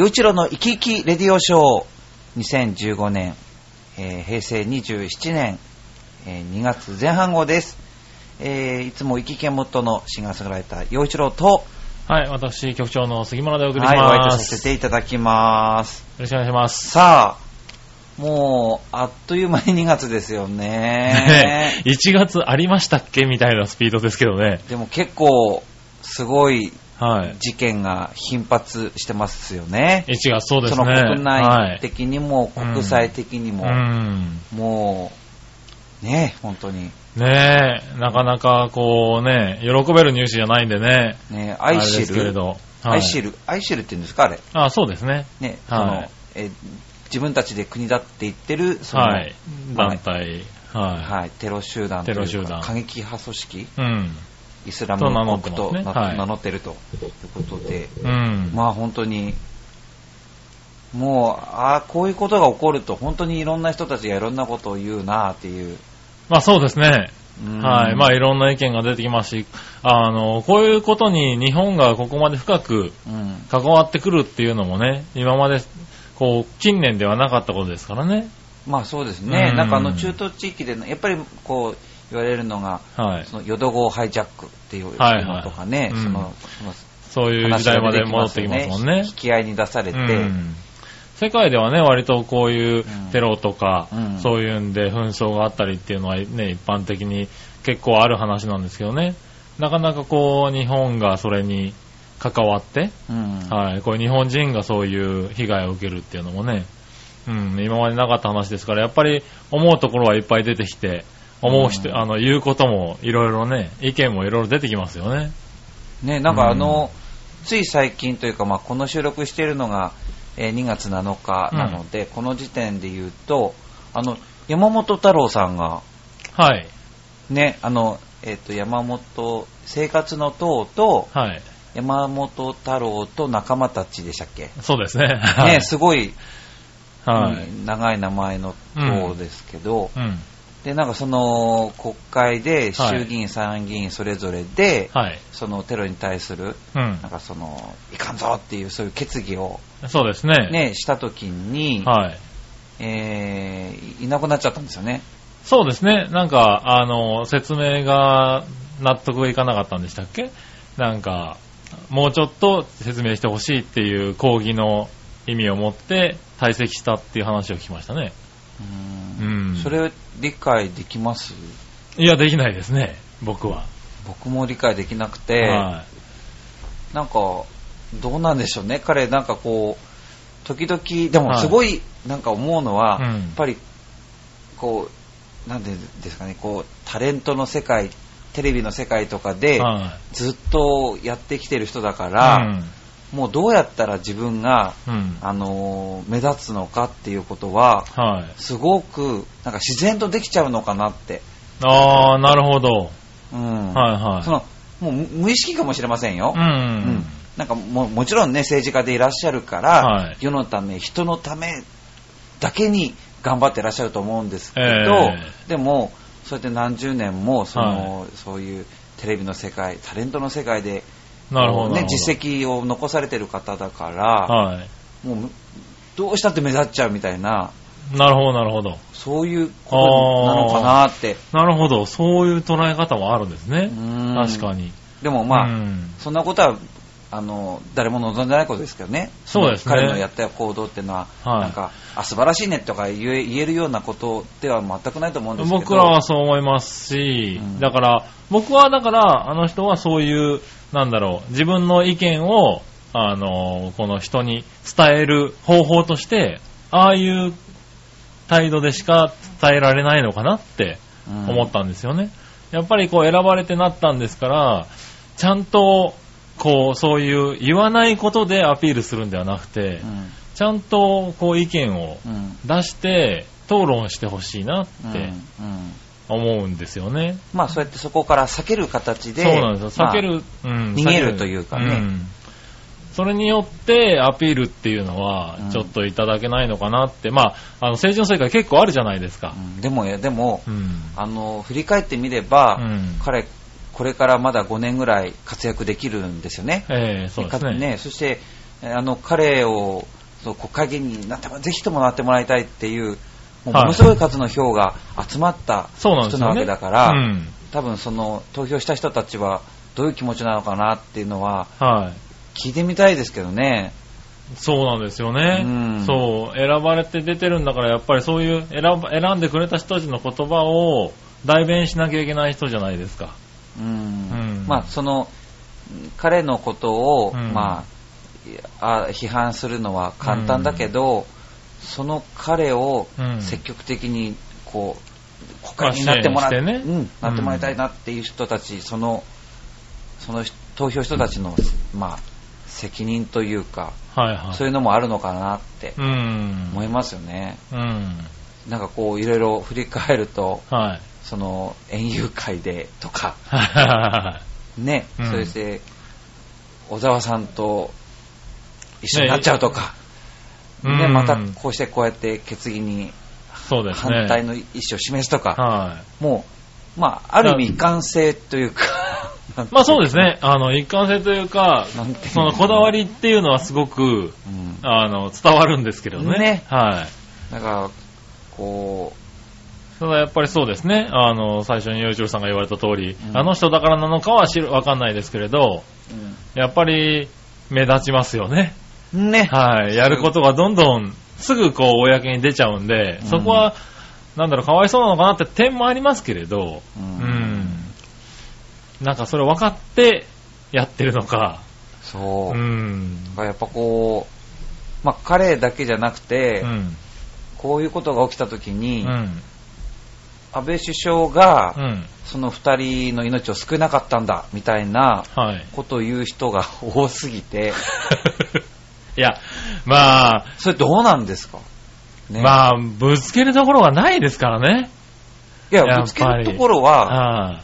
陽一郎の生き生きレディオショー2015年、えー平成27年、えー2月前半号です。えーいつも生き生き元のシンガーソングライター陽一郎と、はい、私、局長の杉村でお送りしはい、お相手ます。させていただきます。よろしくお願いします。さあ、もう、あっという間に2月ですよね。1月 ありましたっけ？みたいなスピードですけどね。でも結構、すごい。事件が頻発してますよね。1月そうですね。その国はい。内的にも、うん国際的にも、うん。もう、ね、本当に、ねえ、なかなかこうね、喜べるニュースじゃないんでね。ね、あれ愛知る、ですけれど。はい愛知る、愛知るって言うんですか、あれ？あ、そうですね。ね、はいその、え自分たちで国だって言ってる、その、はい。まあ団体。ははい、テロ集団というかテロ集団過激派組織、い。うん。イスラムと名乗って国と名乗ってるということで、うん。まあ本当に、もう、ああ、こういうことが起こると、本当にいろんな人たちがいろんなことを言うなっていう。まあそうですね。うんはい。まあいろんな意見が出てきますし、あの、こういうことに日本がここまで深くうん関わってくるっていうのもね、今まで、こう、近年ではなかったことですからね。まあそうですね、うんなんかあの中東地域での、やっぱりこう言われるのが、はい。その淀号ハイジャックっていうはいはい。のとかね、うん。そのそのそういう時代まで戻ってきますもんね。引。き合いに出されて、うん。世界ではね、割とこういううん。テロとか、うん。そういうんで紛争があったりっていうのはね、一般的に結構ある話なんですけどね。なかなかこう、日本がそれに関わって、うん。はい、こういう日本人がそういう被害を受けるっていうのもね、うん、今までなかった話ですから、やっぱり思うところはいっぱい出てきて、思う人、うんあの、言うこともいろいろね、意見もいろいろ出てきますよね。ね、なんかあの、つい最近というか、まあ、この収録しているのが、えー2月7日なので、この時点で言うと、あの、山本太郎さんが、はい、ね、あの、えっ、と、山本、生活の党と、はい。山本太郎と仲間たちでしたっけ？そうですね。はいね、すごい、はい。うん長い名前の党ですけど、うん。で、なんかその国会ではい衆議院、参議院それぞれで、はい。そのテロに対する、うんなん。かその、いかんぞっていうそういう決議をそうですね。ね、した時に、はい。えーいなくなっちゃったんですよね。そうですね。なんか、あの、説明が納得いかなかったんでしたっけ？なんか、もうちょっと説明してほしいっていう抗議の意味を持って退席したっていう話を聞きましたね。ううんん。それ理解できます？いや、できないですね。僕は。僕も理解できなくて、はなんか、どうなんでしょうね？彼、なんかこう、時々、でもはいすごい、なんか思うのは、うんやっぱり、こう、なんでですかね、こう、タレントの世界、テレビの世界とかい。で、はずっとやってきてる人だかい。ら、もうどうやったら自分が、うん。うん。あのー目立つのかっていうことは、はい。すごく、なんか自然とできちゃうのかなって。あー、なるほど。うん。はいはい。その、もう無無意識かもしれませんよ。うん。うんなんかももちろんね、政治家でいらっしゃるから、はい世のため、人のためだけに頑張ってらっしゃると思うんですけど、えでも、そうやって何十年もその、そういうテレビの世界、タレントの世界で、なるほど。ね、実績を残されてる方だから、はい。もうどうしたって目立っちゃうみたいな、なるほど、なるほど。そういうことなのかなって。なるほど。そういう捉え方もあるんですね。うん確かに。でもまあ、うんそんなことは、あの、誰も望んでないことですけどね。そうですね彼のやった行動っていうのは、はいなんか、あ、素晴らしいねとか言え言えるようなことでは全くないと思うんですけど。僕らはそう思いますし、うんだから、僕はだから、あの人はそういう、なんだろう、自分の意見を、あの、この人に伝える方法として、ああいう態度でしか伝えられないのかなってうん思ったんですよね。やっぱりこう選ばれてなったんですから、ちゃんと、こう、そういう言わないことでアピールするんではなくて、うん。ちゃんとこう意見をうん。出して討論してほしいなってうん。うん。思うんですよね。まあそうやってそこから避ける形で、そうなんですよ。避けまる、うん逃げるというかね。ん。それによってアピールっていうのはうん。ちょっといただけないのかなって、まあ、あの政治の世界結構あるじゃないですか。あ。うん。でも、でも、うん。あの、振り返ってみれば、うん。彼、これからまだ5年ぐらい活躍できるんですよね。ええそうですね。かねそして、えあの彼をそう国会議員になってもぜひともなってもらいたいっていうもうはいものすごい数の票が集まった。人なわけだから、うん。多分その投票した人たちはどういう気持ちなのかなっていうのははい。聞いてみたいですけどね。そうなんですよね。うんそう、選ばれて出てるんだから、やっぱりそういう選んでくれた人たちの言葉を代弁しなきゃいけない人じゃないですか。うんうんまあその彼のことを、うんまああ批判するのは簡単だけど、その彼をうん積極的にこう国会になってもらってねうん、なってもらいたいなっていう人たち、そのその投票人たちの、まあ、責任というか、はいはい。そういうのもあるのかなってうん。思いますよね。うん。なんかこういろいろ振り返ると、はい。その園遊会でとか、ね、うんそれで小沢さんと一緒になっちゃうとか、ね、ねうんまたこうしてこうやって決議に。反対の意思を示すとか、はもう、まあ、ある意味一貫性というか、い。まあそうですね。あの、一貫性というかそのこだわりっていうのはすごく、うん、あの、伝わるんですけどね。ねはい。だから、こただやっぱりそうですね。あの、最初に洋一郎さんが言われた通り、うんあの人だからなのかは知るわかんないですけれど、う、やっぱり目立ちますよね。うんね、はい。やることがどんどんすぐこう公に出ちゃうんで、うんそこは、なんだろう、かわいそうなのかなって点もありますけれど、ううんん。なんかそれ分かってやってるのか、そうう。ん。やっぱこう、まあ、彼だけじゃなくて、うん。こういうことが起きた時うに、ん。安倍首相が、うん。その二人の命を救えなかったんだ、みたいなはい。ことを言う人が 多すぎて、いや、まあ、それどうなんですか？ね。まあ、ぶつけるところがないですからね。いや、やぶつけるところは、はい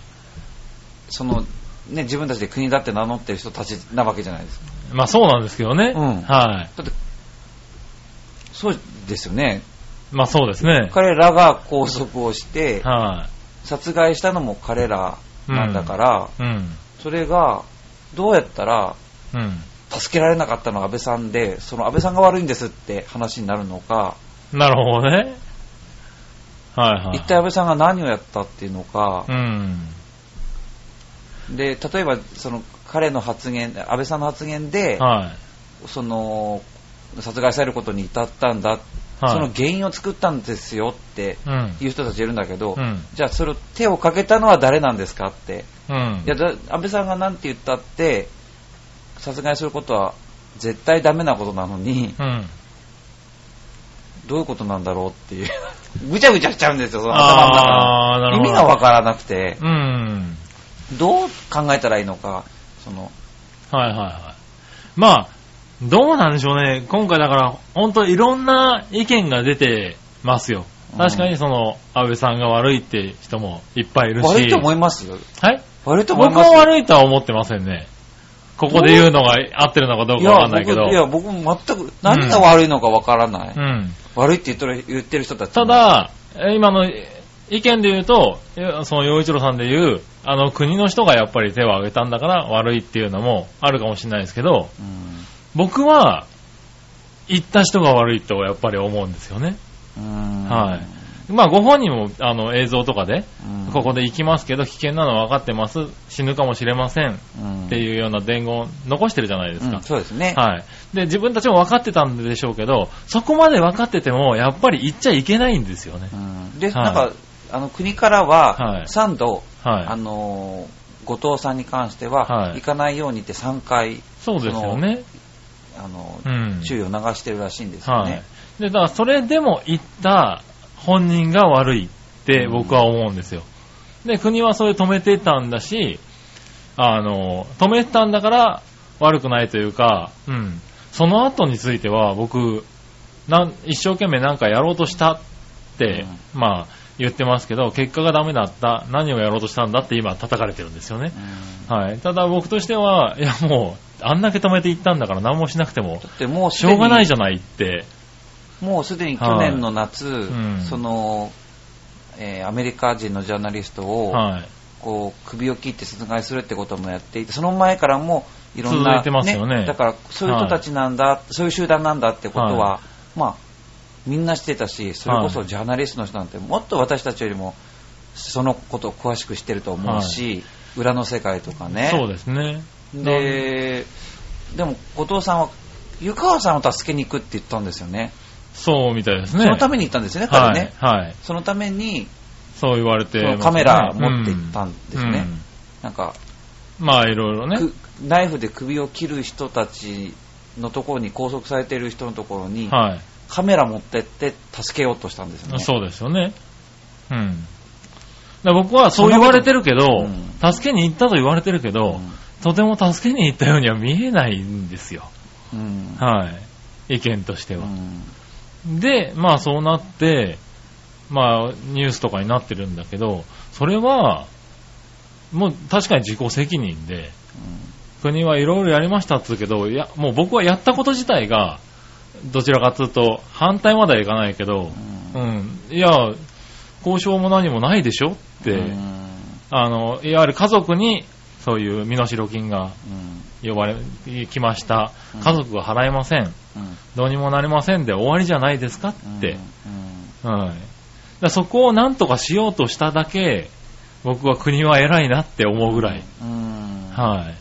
その、ね、自分たちで国だって名乗ってる人たちなわけじゃないですか。まあそうなんですけどね。うんはい。だって、そうですよね。まあそうですね。彼らが拘束をして、は殺害したのも彼らなんだから、い。うん。それが、どうやったら、うん。助けられなかったのは安倍さんで、その安倍さんが悪いんですって話になるのか、なるほどね。はいはい。一体安倍さんが何をやったっていうのかう、ん。で、例えば、その彼の発言、安倍さんの発言で、はい。その、殺害されることに至ったんだ、はい。その原因を作ったんですよってうん。いう人たちいるんだけど、うん。じゃあそれを手をかけたのは誰なんですかって？うん。いやだ安倍さんが何て言ったって、殺害することは絶対ダメなことなのに、うん。どういうことなんだろうっていう。ぐちゃぐちゃしちゃうんですよ、その頭の中。意味がわからなくて、うん。どう考えたらいいのか、その、はいはいはい。まあ、どうなんでしょうね。今回だから、本当いろんな意見が出てますよ。確かにその、安倍さんが悪いって人もいっぱいいるし。悪いと思いますはい？悪いと思います僕は悪いとは思ってませんね。ここで言うのが合ってるのかどうかわかんないけど。いや、僕いや僕全く何が悪いのかわからない。うん。悪いって言ってる言ってる人たちも。ただ、え今の意見で言うと、えその洋一郎さんで言う、あの国の人がやっぱり手を挙げたんだから悪いっていうのもあるかもしれないですけど、うん、僕は、言った人が悪いとやっぱり思うんですよね。うんはいまあご本人もあの映像とかで、うんここで行きますけど危険なのは分かってます、死ぬかもしれませんうんっていうような伝言を残してるじゃないですかうん。そうですね。はい。で、自分たちも分かってたんでしょうけど、そこまで分かってても、やっぱり言っちゃいけないんですよね。うんで、はいなんか、あの、国からは、はい3度、はい。あのー、後藤さんに関しては、はい行かないようにって3回、そうですよね。あの、うん。注意を流してるらしいんですよはいね。。で、だからそれでも言った本人が悪いって僕は思うんですよ。で、国はそれ止めてたんだし、あの、止めてたんだから悪くないというか、うん。その後については僕、なん一生懸命なんかやろうとしたって、まあ言ってますけど、結果がダメだった、何をやろうとしたんだって今叩かれてるんですよね。うんはい。ただ僕としては、いやもう、あんだけ止めていったんだから何もしなくても、だってもうすしょうがないじじゃないって。もうすでに去年の夏、んその、えーアメリカ人のジャーナリストを、はい。こう首を切って殺害するってこともやっていて、その前からもいろんな、ねだから、そういう人たちなんだ、そういう集団なんだってことは、まあ、みんな知ってたし、それこそジャーナリストの人なんて、もっと私たちよりも、そのことを詳しく知ってると思うし、裏の世界とかね。そうですね。で、でも、後藤さんは、湯川さんを助けに行くって言ったんですよね。そうみたいですね。そのために行ったんですよね、彼ね。はい。はい。そのために、そう言われてね、カメラ持って行ったんですね。うんなんか、まあ、いろいろね。くナイフで首を切る人たちのところに拘束されている人のところに、はい。カメラ持ってって助けようとしたんですよね。そうですよね。うん。だ僕はそう言われてるけど、う助けに行ったと言われてるけど、うんとても助けに行ったようには見えないんですよ。うんはい。意見としては。うんで、まあそうなって、まあニュースとかになってるんだけど、それは、もう確かに自己責任で、国はいろいろやりましたって言うけど、いや、もう僕はやったこと自体が、どちらかというと、反対まではいかないけど、うんうん、いや、交渉も何もないでしょって、うんあの、いわゆる家族に、そういう身代金がうん呼ばれ、来ましたうん。家族が払えません。うんどうにもなりませんで終わりじゃないですかって。うんはい。だそこを何とかしようとしただけ、僕は国は偉いなって思うぐらい。うんはい。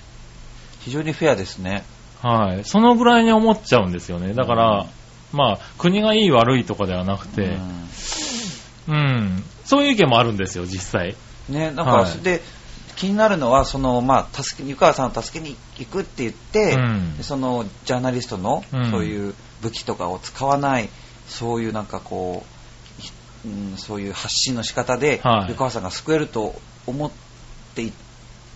非常にフェアですね。はい。そのぐらいに思っちゃうんですよね。だから、まあ、国がいい悪いとかではなくて、うん。そういう意見もあるんですよ、実際。うんね、なんか、はいで、気になるのは、その、まあ、助け、湯川さんを助けに行くって言って、うんその、ジャーナリストのうん、そういう武器とかを使わない、そういうなんかこう、ひうん、そういう発信の仕方で、はい湯川さんが救えると思っていっ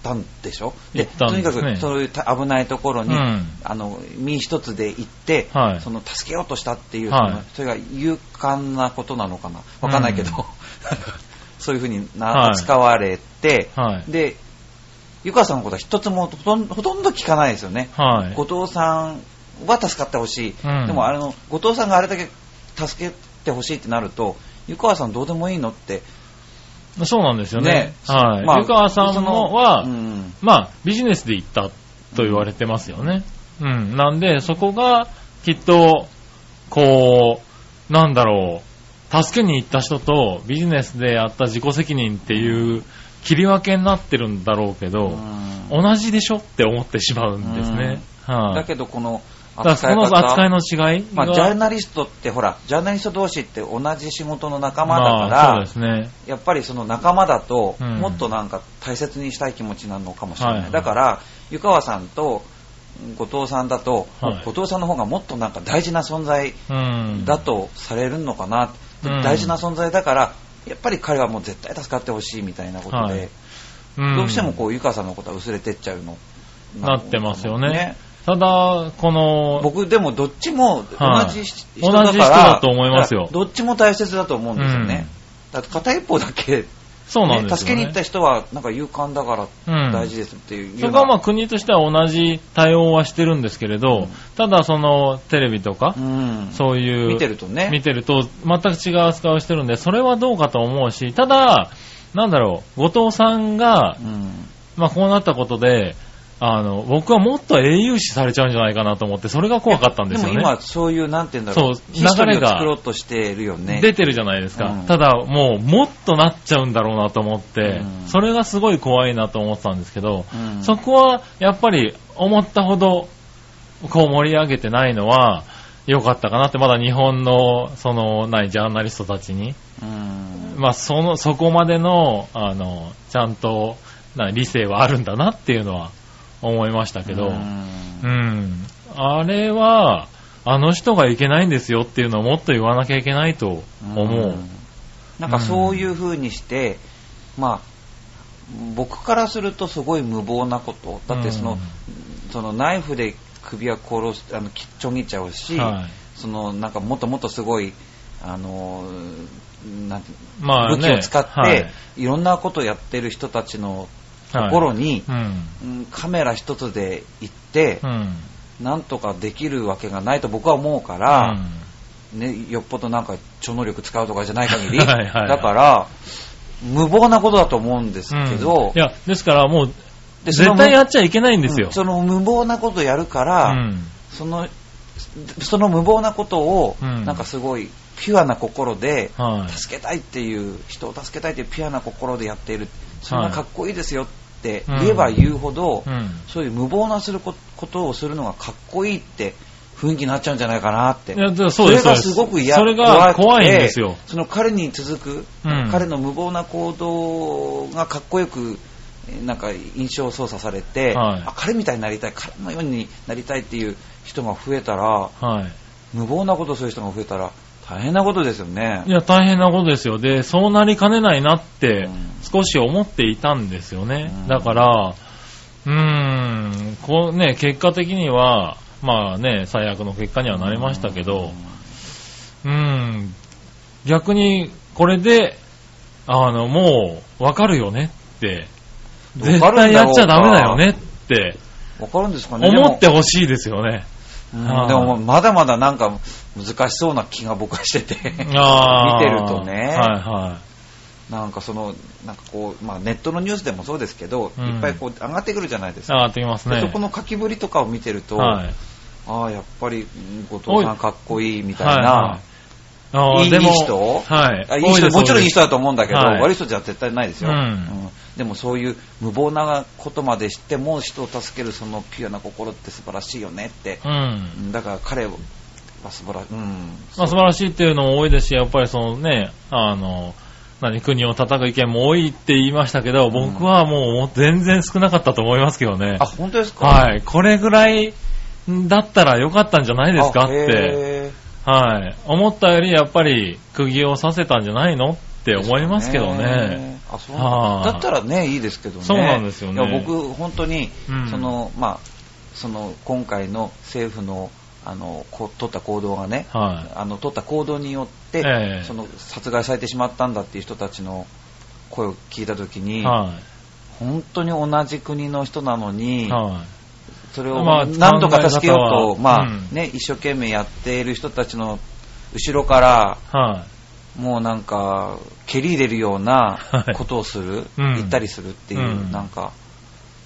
たんでしょ？ですねとにかく、そういうた危ないところに、うんあの、身一つで行って、はいその、助けようとしたっていう、はいそれが勇敢なことなのかな？わかんないけど、う んそういうふうに扱われて、はい。で、湯川さんのことは一つもほとんほとんど聞かないですよね。はい。後藤さんは助かってほしい。うんでもあの、後藤さんがあれだけ助けてほしいってなると、湯川さんどうでもいいのって。そうなんですよね。ねはい。まあ湯川さんは、うんまあ、ビジネスで行ったと言われてますよね。うん。なんで、そこが、きっと、こう、なんだろう、助けに行った人とビジネスでやった自己責任っていう切り分けになってるんだろうけど、うん同じでしょって思ってしまうんですね。はい、だけどこのだからその扱いの違いが、まあ、ジャーナリストってほら、ジャーナリスト同士って同じ仕事の仲間だから、まあそうですね。やっぱりその仲間だと、うんもっとなんか大切にしたい気持ちなのかもしれない。はいはいだから、湯川さんと後藤さんだと、はい後藤さんの方がもっとなんか大事な存在うん。だとされるのかな、でうん大事な存在だから、やっぱり彼はもう絶対助かってほしいみたいなことで、はいうんどうしてもこう湯川さんのことは薄れてっちゃうの。なってますよね。ただ、この、僕でもどっちも同はい。じ人だから、同じ人だと思いますよ。どっちも大切だと思うんですよね。だって片一方だけ、そうなんねですよ、ね。助けに行った人はなんか勇敢だからうん。大事ですっていうような、そこはまあ国としては同じ対応はしてるんですけれど、ただそのテレビとか、うん、そういう、見てるとね。見てると全く違う扱いをしてるんで、それはどうかと思うし、ただ、なんだろう、後藤さんがう、ん。まあこうなったことで、あの、僕はもっと英雄視されちゃうんじゃないかなと思って、それが怖かったんですよね。も今そういう、なんて言うんだろう、そう流れが作ろうとしてるよね。出てるじゃないですか。うんただ、もう、もっとなっちゃうんだろうなと思って、うんそれがすごい怖いなと思ってたんですけど、うんそこは、やっぱり、思ったほど、こう盛り上げてないのは、良かったかなって、まだ日本の、その、ないジャーナリストたちに、うんまあ、その、そこまでの、あの、ちゃんと、な理性はあるんだなっていうのは思いましたけど、ううん。ん。あれは、あの人がいけないんですよっていうのをもっと言わなきゃいけないと思う。ん。なんかそういう風にして、まあ、僕からするとすごい無謀なこと。だってその、そのナイフで首は殺す、あの、きっちょぎちゃうし、はい。そのなんかもっともっとすごい、あの、なんてまあね。武器を使って、はい。い、ろんなことをやってる人たちのとはいころに、うん。うんカメラ一つで行ってう、ん。なんとかできるわけがないと僕は思うから、ね、よっぽどなんか超能力使うとかじゃない限り、はいはいはいだから、無謀なことだと思うんですうんけど、いや、ですからもう、で絶対やっちゃいけないんですようん。その無謀なことやるかうら、ん。その、その無謀なことを、うんなんかすごいピュアな心で、はい。助けたいっていう、人を助けたいっていうピュアな心でやっている。それがかっこいいですよって言えば言うほど、うん。そういう無謀なするこことをするのがかっこいいって雰囲気になっちゃうんじゃないかなって。そうですれがすすごく嫌それが怖いんですよその彼に続く、うん彼の無謀な行動がかっこよく、えーなんか印象操作されて、はいあ彼みたいになりたい、彼のようになりたいっていう人が増えたら、はい。無謀なことをする人が増えたら大変なことですよねい。や、大変なことですよ。で、そうなりかねないなってうん少し思っていたんですよね。うんだから、うーん、こうね、結果的には、まあね、最悪の結果にはなりましたけど、うーん、逆にこれで、あの、もう、わかるよねって、絶対やっちゃダメだよねって、わかるんですかね思ってほしいですよね。でもまだまだなんか難しそうな気が僕はしてて。見てるとね。はいはなんかそのなんかこう、まあ、ネットのニュースでもそうですけど、うん。いっぱいこう上がってくるじゃないですい。か、上がってきますね。でそこの書きぶりとかを見てると、はい。ああやっぱりうん後藤さんかっこいいみたいはいな、はい。い人？はい。あいい人。もちろんいい人だと思うんだけど、はい。悪い人じゃ絶対ないですよ、うんでもそういう無謀なことまでしても人を助けるそのピュアな心って素晴らしいよねって、うん。うんだから彼は素晴らしい、うんまあ、素晴らしいっていうのも多いですし、やっぱりそのね、あの、何、国を叩く意見も多いって言いましたけど、僕はもう全然少なかったと思いますけどねあ。本当ですか？はい。これぐらいだったらよかったんじゃないですかあって、へはい。思ったよりやっぱり釘を刺せたんじゃないのってー思いますけどね。あそうはいだったらねいいですけどねそうなんですよね僕本当に、うんそのまあその今回の政府のあのこ取った行動がね、はあの取った行動によって、ええその殺害されてしまったんだっていう人たちの声を聞いた時い。に、は本当に同じ国の人なのに、い。はい。それをまあ何とか助けようと、まあうんね、一生懸命やっている人たちの後ろから、はい。もうなんか、蹴り入れるようなはいことをする、うん言ったりするっていう、うんなんか、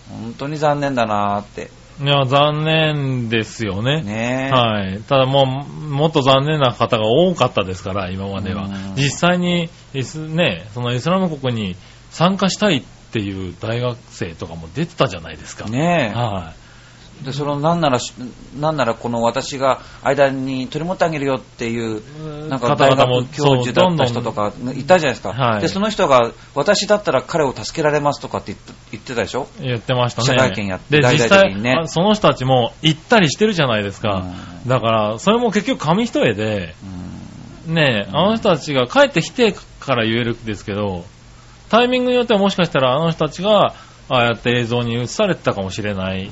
本当に残念だなーって。いや、残念ですよね。ねはい。ただもう、もっと残念な方が多かったですから、今まではうん。実際に、イスね、そのイスラム国に参加したいっていう大学生とかも出てたじゃないですか。ねえ。はで、その、なんならし、なんならこの私が間に取り持ってあげるよっていう、い。なんか大方々も学教授だった人とかいたじゃないですか。はいで、その人が、私だったら彼を助けられますとかって言って言ってたでしょ？言ってましたね。記者会見やってで、実際的にねあその人たちも行ったりしてるじゃないですか。うだから、それも結局紙一重で、うんねえ、あの人たちが帰ってきてから言えるんですけど、タイミングによってはもしかしたらあの人たちが、ああやって映像に映されてたかもしれない。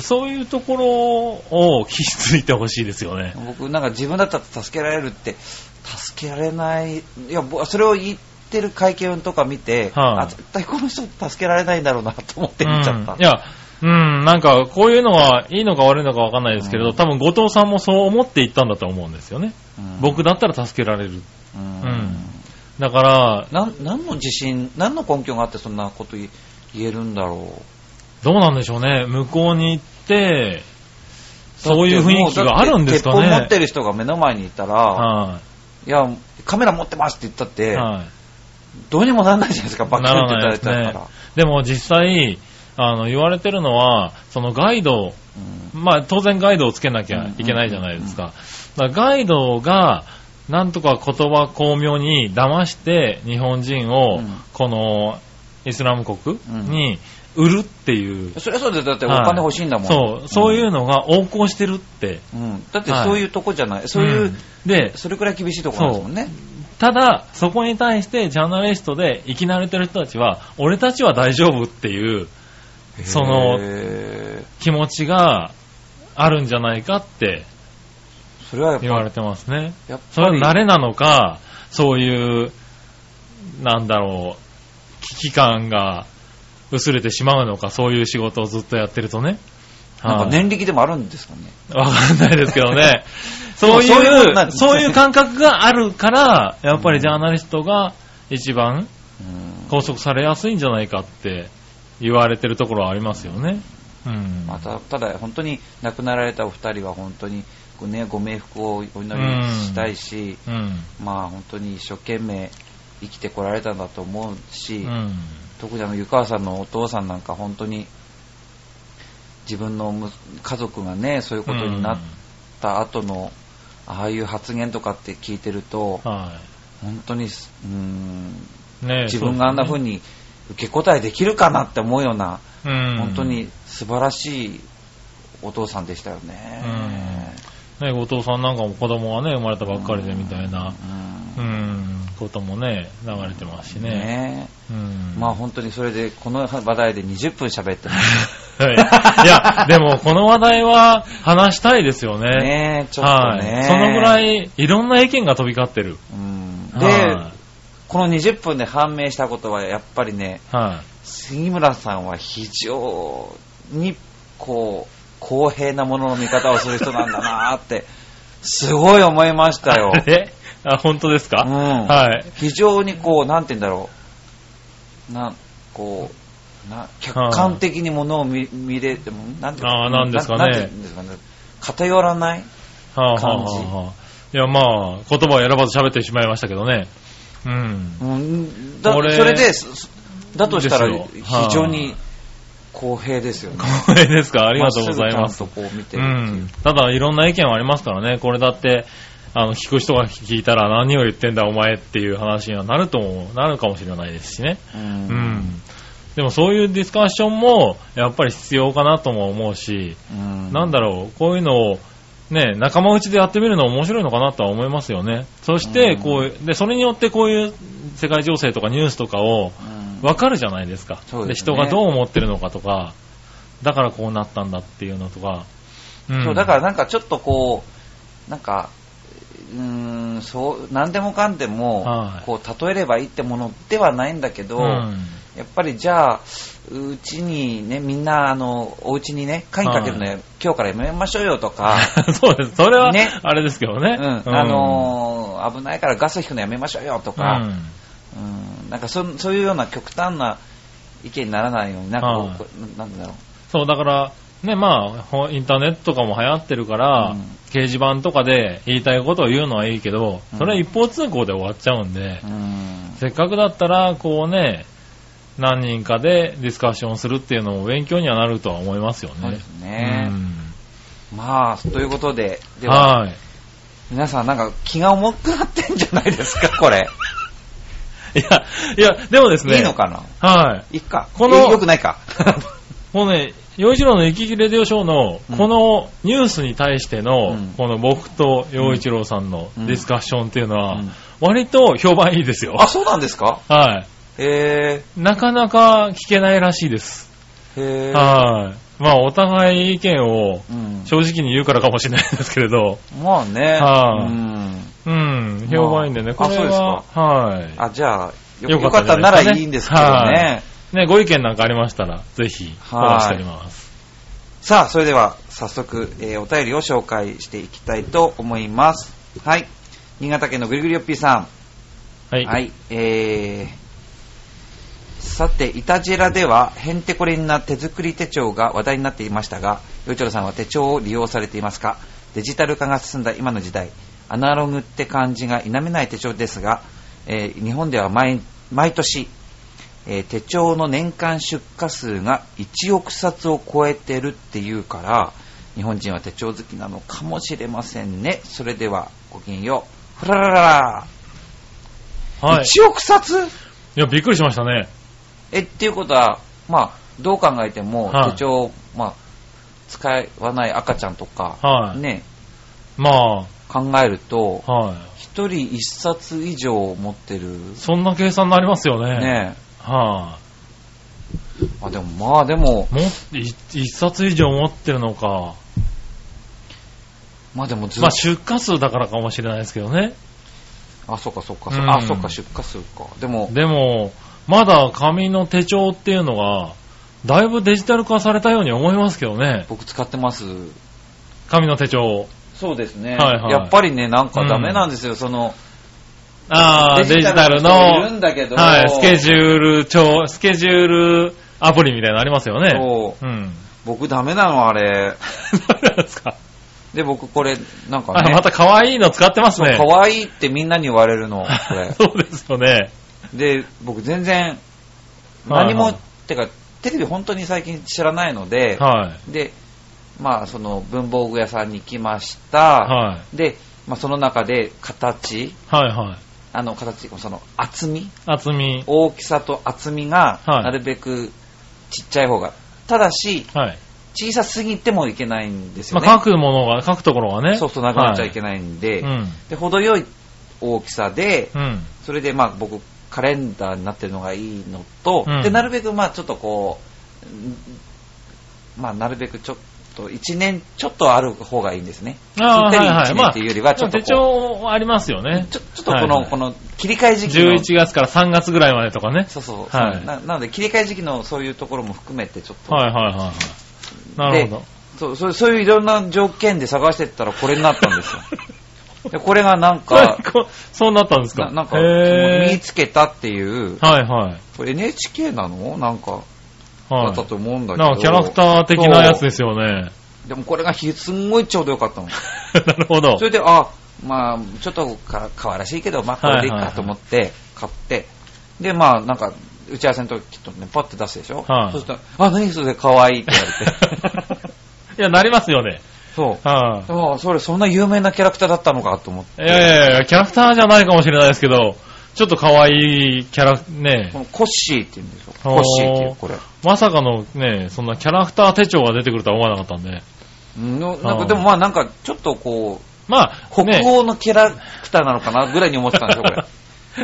そういうところを気づいてほしいですよね。僕なんか自分だったら助けられるって助けられないいやぼそれを言ってる会見とか見て、はい。あ絶対この人助けられないんだろうなと思って見ちゃった、うん。いや、うん、なんかこういうのがいいのか悪いのかわかんないですけれど、うん。多分後藤さんもそう思って言ったんだと思うんですよね。うん。僕だったら助けられる。うん。うん。だから、何の自信何の根拠があってそんなこと言言えるんだろうどうなんでしょうね。向こうに行って、そういう雰囲気があるんですかね。鉄砲持ってる人が目の前にいたら、はいやカメラ持ってますって言ったって、い。はい。どうにもならないじゃないですかバッキリなって言われたら、。でも実際、あの、言われてるのは、そのガイド、うんまあ当然ガイドをつけなきゃいけないじゃないですか。ガイドが、なんとか言葉巧妙に騙して日本人をうんこのイスラム国に売るっていう。それはそうです。だってお金欲しいんだもん、そう、そういうのが横行してるって。うん、だってそういうとこじゃない、そういう、ん。で、それくらい厳しいところなんですもんね。ただ、そこに対してジャーナリストで生き慣れてる人たちは、俺たちは大丈夫っていうそのへ気持ちがあるんじゃないかってーそれは言われてますね。それは慣れなのか、そういう、なんだろう、危機感が薄れてしまうのか、そういう仕事をずっとやってるとね。なんかはい年力でもあるんですかね。わかんないですけどね。そういうそういう感覚があるから、やっぱりジャーナリストが一番うん拘束されやすいんじゃないかって言われてるところはありますよね。うん。また、ただ本当に亡くなられたお二人は本当に、ね、ご冥福をお祈りしたいし、うん。まあ本当に一生懸命生きてこられたんだと思うし、うん。特にあの湯川さんのお父さんなんか本当に自分のむ家族がねそういうことになった後の、ああいう発言とかって聞いてるとは本当にすうーんい。ね自分があんな風に、に受け答えできるかなって思うような、うん。本当に素晴らしいお父さんでしたよね。ね、後藤さんなんかも子供がね、生まれたばっかりでみたいな、ううんん、こともね、流れてますしね。ねうん。まあ本当にそれでこの話題で20分喋ってます。はい。いや、でもこの話題は話したいですよね。ねちょっとね。はい。そのぐらい、いろんな意見が飛び交ってる。うんで、はこの20分で判明したことは、やっぱりね、い。は杉村さんは非常に、こう、公平なものの見方をする人なんだなって、すごい思いましたよ。い。えあ、本当ですか？うんはい。非常にこう、なんて言うんだろう。な、こう、な、客観的にものを見見れても、なんてあーなんですかねななんて言うんですかね。偏らないはあ、はあはあはあ、いや、まあ、言葉を選ばず喋ってしまいましたけどね。うん。うん、だそれで、すだとしたらですよはい非常に公平ですよね。これですか？ありがとうございます。こう見てうるっていう。ん。ただ、いろんな意見はありますからね。これだって、あの、聞く人が聞いたら何を言ってんだお前っていう話にはなるとも、なるかもしれないですしね。ううんん。でもそういうディスカッションも、やっぱり必要かなとも思うし、うんなんだろう、こういうのを、ね、仲間内でやってみるの面白いのかなとは思いますよね。そして、うんこう、で、それによってこういう世界情勢とかニュースとかをうん分かるじゃないですか。ですね人がどう思ってるのかとか、だからこうなったんだっていうのとか。うんそう、だからなんかちょっとこう、なんか、うーん、そう、なんでもかんでも、はい。こう、例えればいいってものではないんだけど、うん。やっぱりじゃあ、うちにね、みんな、あの、お家にね、鍵かけるの、今日からやめましょうよとか、そうです。それは、ね。あれですけどね。うん、あのー危ないからガス引くのやめましょうよとうか、ん、うん。なんかそそういうような極端な意見にならないように、なんかこう、はい。なんだろう、そう、だから、ね、まあ、ほインターネットとかも流行ってるから、うん掲示板とかで言いたいことを言うのはいいけど、うんそれは一方通行で終わっちゃうんで、うん、せっかくだったら、こうね、何人かでディスカッションするっていうのも勉強にはなるとは思いますよね。そうですね。うんまあ、ということで、では、はい。皆さんなんか気が重くなってんじゃないですか、これ。いや、いや、でもですね。いいのかな？はい。いっか。このえよくないか。もうね、洋一郎の生きレディオショーのうん、このニュースに対しての、うんこの僕と洋一郎さんのうんディスカッションっていうのは、うん割と評判いいですよ。あ、そうなんですか？はへい。なかなか聞けないらしいです。え。へえ。はい。まあ、お互い意見をうん正直に言うからかもしれないですけれど、まあね。はいうん。うん、評判いいんでね、これあそうですは、かはい。あ、じゃあ、よかったならいいんですけどね。ね、ご意見なんかありましたら、ぜひ、おはい待ちしております。さあ、それでは早速、えーお便りを紹介していきたいと思います。はい。新潟県のぐりぐりよっぴーさん。はい。はい。えー、さて、イタジェラでは、へんてこりんな手作り手帳が話題になっていましたが、よいちろさんは手帳を利用されていますか？デジタル化が進んだ今の時代、アナログって感じが否めない手帳ですが、えー日本では毎毎年、えー手帳の年間出荷数が1億冊を超えてるっていうから、日本人は手帳好きなのかもしれませんね。それでは、ごきげんよう。ふららららはい。1億冊？いや、びっくりしましたね。え、っていうことは、まあ、どう考えても、はい手帳、まあ、使わない赤ちゃんとか、はい。ね、ま考えると、あ、はい。一人一冊以上持ってる、そんな計算になりますよね。ね。はあ、でも、まあでも、い。もい一冊以上持ってるのか。まあでもずっと、まあ、出荷数だからかもしれないですけどね。あ、そっかそっか、うんあ、そっか、出荷数か。でも、でも、まだ紙の手帳っていうのが、だいぶデジタル化されたように思いますけどね。僕使ってます。紙の手帳。そうですね。はいはいやっぱりね、なんかダメなんですよ、その、ああ、デジタル人いるの、んだけど、はい、スケジュール帳、スケジュールアプリみたいなのありますよね。そううん。僕ダメなの、あれ。何ですか？で、僕これ、なんかあ、ね、また可愛いの使ってますね。可愛いってみんなに言われるの、これ。そうですよね。で、僕全然、はい何も、はいてか、テレビ本当に最近知らないので、はい。で、まあ、その文房具屋さんに行きました。はい。で、まあ、その中で形、はいはい。あの形、その厚み、厚み。大きさと厚みが、はいなるべくちっちゃい方が。ただし、はい。小さすぎてもいけないんですよまあ、ね。書くものが、書くところがね。そうそう、なくなっちゃいなけないんで、うん。で、程よい大きさで、うん。それでまあ僕、カレンダーになってるのがいいのと、うんで、なるべくまあちょっとこう、んまあなるべくちょっと、1年ちょっとある方がいいんですね。ああ、はいはい。1まっていうよりはちょっと手帳ありますよね。ちょちょっとこの、はいはいこの切り替え時期の。11月から3月ぐらいまでとかね。そうそう、はいななので切り替え時期のそういうところも含めてちょっと。はいはいはいはい。なるほど。そうそうそういういろんな条件で探してったらこれになったんですよ。でこれがなんか、こそうなったんですか？ななんか、へ見つけたっていう、ーはいはい。これ NHK なの？なんか、だはいったと思うんだけど。なんかキャラクター的なやつですよね。でもこれがひすんごいちょうどよかったの。なるほどそ。れで、あ、まあ、ちょっとか可愛らしいけど、まあ、これでいいかと思って、買って、で、まあ、なんか、打ち合わせの時きっとね、パッて出すでしょ？はいそしたら、あ、何それ可愛いって言われて。いや、なりますよね。そう。はああ、それそんな有名なキャラクターだったのかと思っい。て。いやいやいや、キャラクターじゃないかもしれないですけど、ちょっと可愛いキャラ、ねこ、のコッシーって言うんですよ。おーコッシーっていう、これ。まさかのね、そんなキャラクター手帳が出てくるとは思わなかったんで。うんのなんか、はいでもまあなんか、ちょっとこう、まあ、ね、北欧のキャラクターなのかなぐらいに思ってたんですよ、これ。